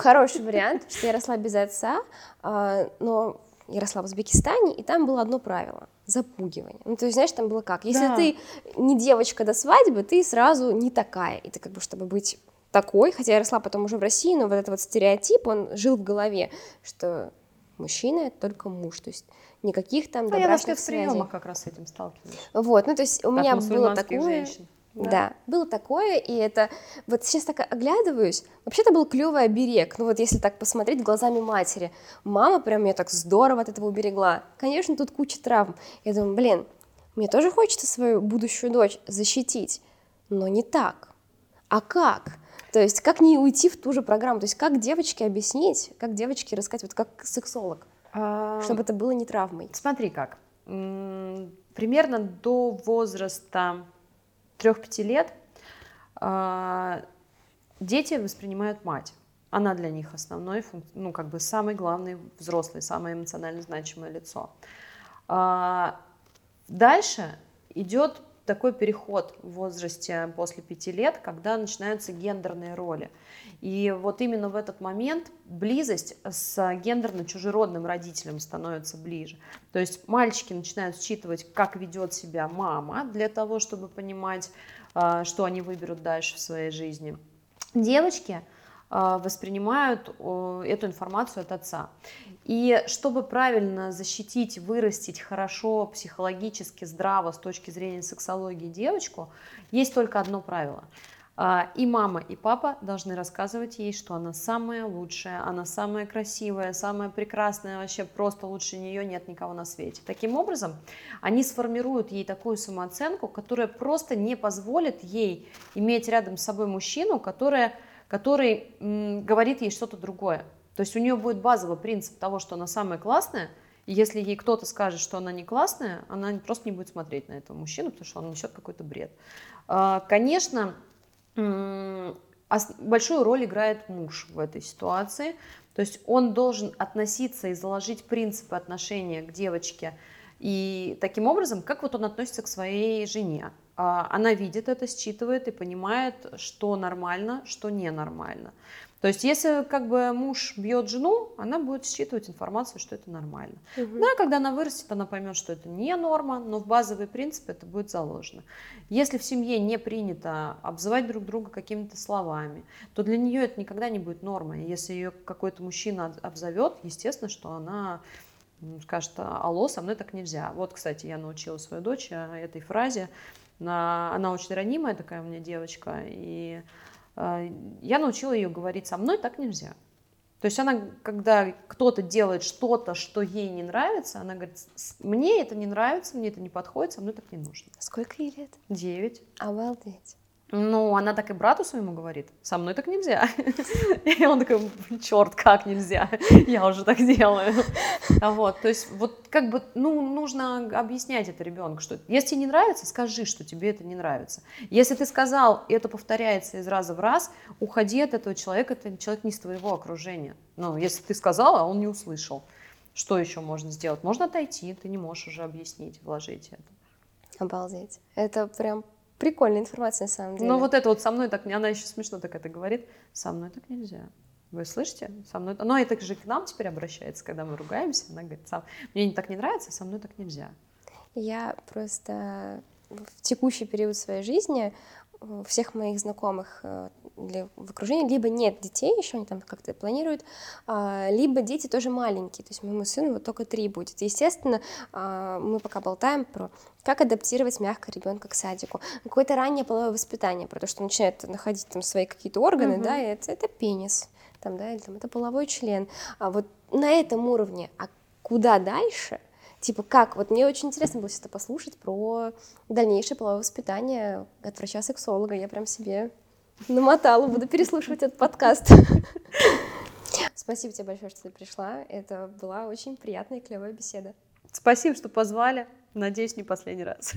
хороший вариант, что я росла без отца, а, но я росла в Узбекистане, и там было одно правило – запугивание. Ну, то есть, знаешь, там было как? Если да. ты не девочка до свадьбы, ты сразу не такая. И ты как бы, чтобы быть такой, хотя я росла потом уже в России, но вот этот вот стереотип, он жил в голове, что мужчина это только муж, то есть никаких там а я связей. Я как раз с этим сталкивалась. Вот, ну то есть у как меня было такое... Женщин. Да. да, было такое, и это вот сейчас так оглядываюсь, вообще-то был клевый оберег, ну вот если так посмотреть глазами матери, мама прям меня так здорово от этого уберегла. Конечно, тут куча травм. Я думаю, блин, мне тоже хочется свою будущую дочь защитить, но не так. А как? То есть как не уйти в ту же программу? То есть как девочке объяснить, как девочке рассказать, вот как сексолог, а... чтобы это было не травмой? Смотри как. Примерно до возраста 3-5 лет А, дети воспринимают мать. Она для них основной, ну, как бы самый главный взрослый, самое эмоционально значимое лицо. А, дальше идет такой переход в возрасте после пяти лет, когда начинаются гендерные роли. И вот именно в этот момент близость с гендерно-чужеродным родителем становится ближе. То есть мальчики начинают считывать, как ведет себя мама, для того, чтобы понимать, а, что они выберут дальше в своей жизни. Девочки воспринимают эту информацию от отца. И чтобы правильно защитить, вырастить хорошо, психологически здраво с точки зрения сексологии девочку, есть только одно правило – а, и мама, и папа должны рассказывать ей, что она самая лучшая, она самая красивая, самая прекрасная, вообще просто лучше нее нет никого на свете. Таким образом, они сформируют ей такую самооценку, которая просто не позволит ей иметь рядом с собой мужчину, который, который говорит ей что-то другое. То есть у нее будет базовый принцип того, что она самая классная, и если ей кто-то скажет, что она не классная, она просто не будет смотреть на этого мужчину, потому что он несет какой-то бред. А, конечно, большую роль играет муж в этой ситуации. То есть он должен относиться и заложить принципы отношения к девочке. И таким образом, как вот он относится к своей жене. А, она видит это, считывает и понимает, что нормально, что ненормально. То есть, если как бы муж бьет жену, она будет считывать информацию, что это нормально. Угу. Да, когда она вырастет, она поймет, что это не норма, но в базовый принцип это будет заложено. Если в семье не принято обзывать друг друга какими-то словами, то для нее это никогда не будет нормой. Если ее какой-то мужчина обзовет, естественно, что она скажет, алло, со мной так нельзя. Вот, кстати, я научила свою дочь э, этой фразе. Она очень ранимая такая у меня девочка, и э, я научила ее говорить, со мной так нельзя. То есть она, когда кто-то делает что-то, что ей не нравится, она говорит, мне это не нравится, мне это не подходит, со мной так не нужно. Сколько ей лет? Девять. Обалдеть. Ну, она так и брату своему говорит, со мной так нельзя. И он такой, черт, как нельзя, я уже так делаю. А вот, то есть, вот как бы, ну, нужно объяснять это ребенку, что если тебе не нравится, скажи, что тебе это не нравится. Если ты сказал, и это повторяется из раза в раз, уходи от этого человека, это человек не из твоего окружения. Ну, если ты сказал, а он не услышал, что еще можно сделать? Можно отойти, ты не можешь уже объяснить, вложить это. Обалдеть. Это прям Прикольная информация на самом деле. Ну вот это вот со мной так, она еще смешно так это говорит, со мной так нельзя. Вы слышите? Со мной... Ну, и так же к нам теперь обращается, когда мы ругаемся. Она говорит, сам... мне так не нравится, со мной так нельзя. Я просто в текущий период своей жизни всех моих знакомых э, для, в окружении либо нет детей еще, они там как-то планируют, а, либо дети тоже маленькие, то есть моему сыну вот только три будет. Естественно, а, мы пока болтаем про как адаптировать мягко ребенка к садику, какое-то раннее половое воспитание, про то, что начинает находить там свои какие-то органы, угу. да, и это, это пенис, там, да, или там это половой член. А вот на этом уровне, а куда дальше, Типа как? Вот мне очень интересно было это послушать про дальнейшее половое воспитание от врача-сексолога. Я прям себе намотала, буду переслушивать этот подкаст. Спасибо тебе большое, что ты пришла. Это была очень приятная и клевая беседа. Спасибо, что позвали. Надеюсь, не последний раз.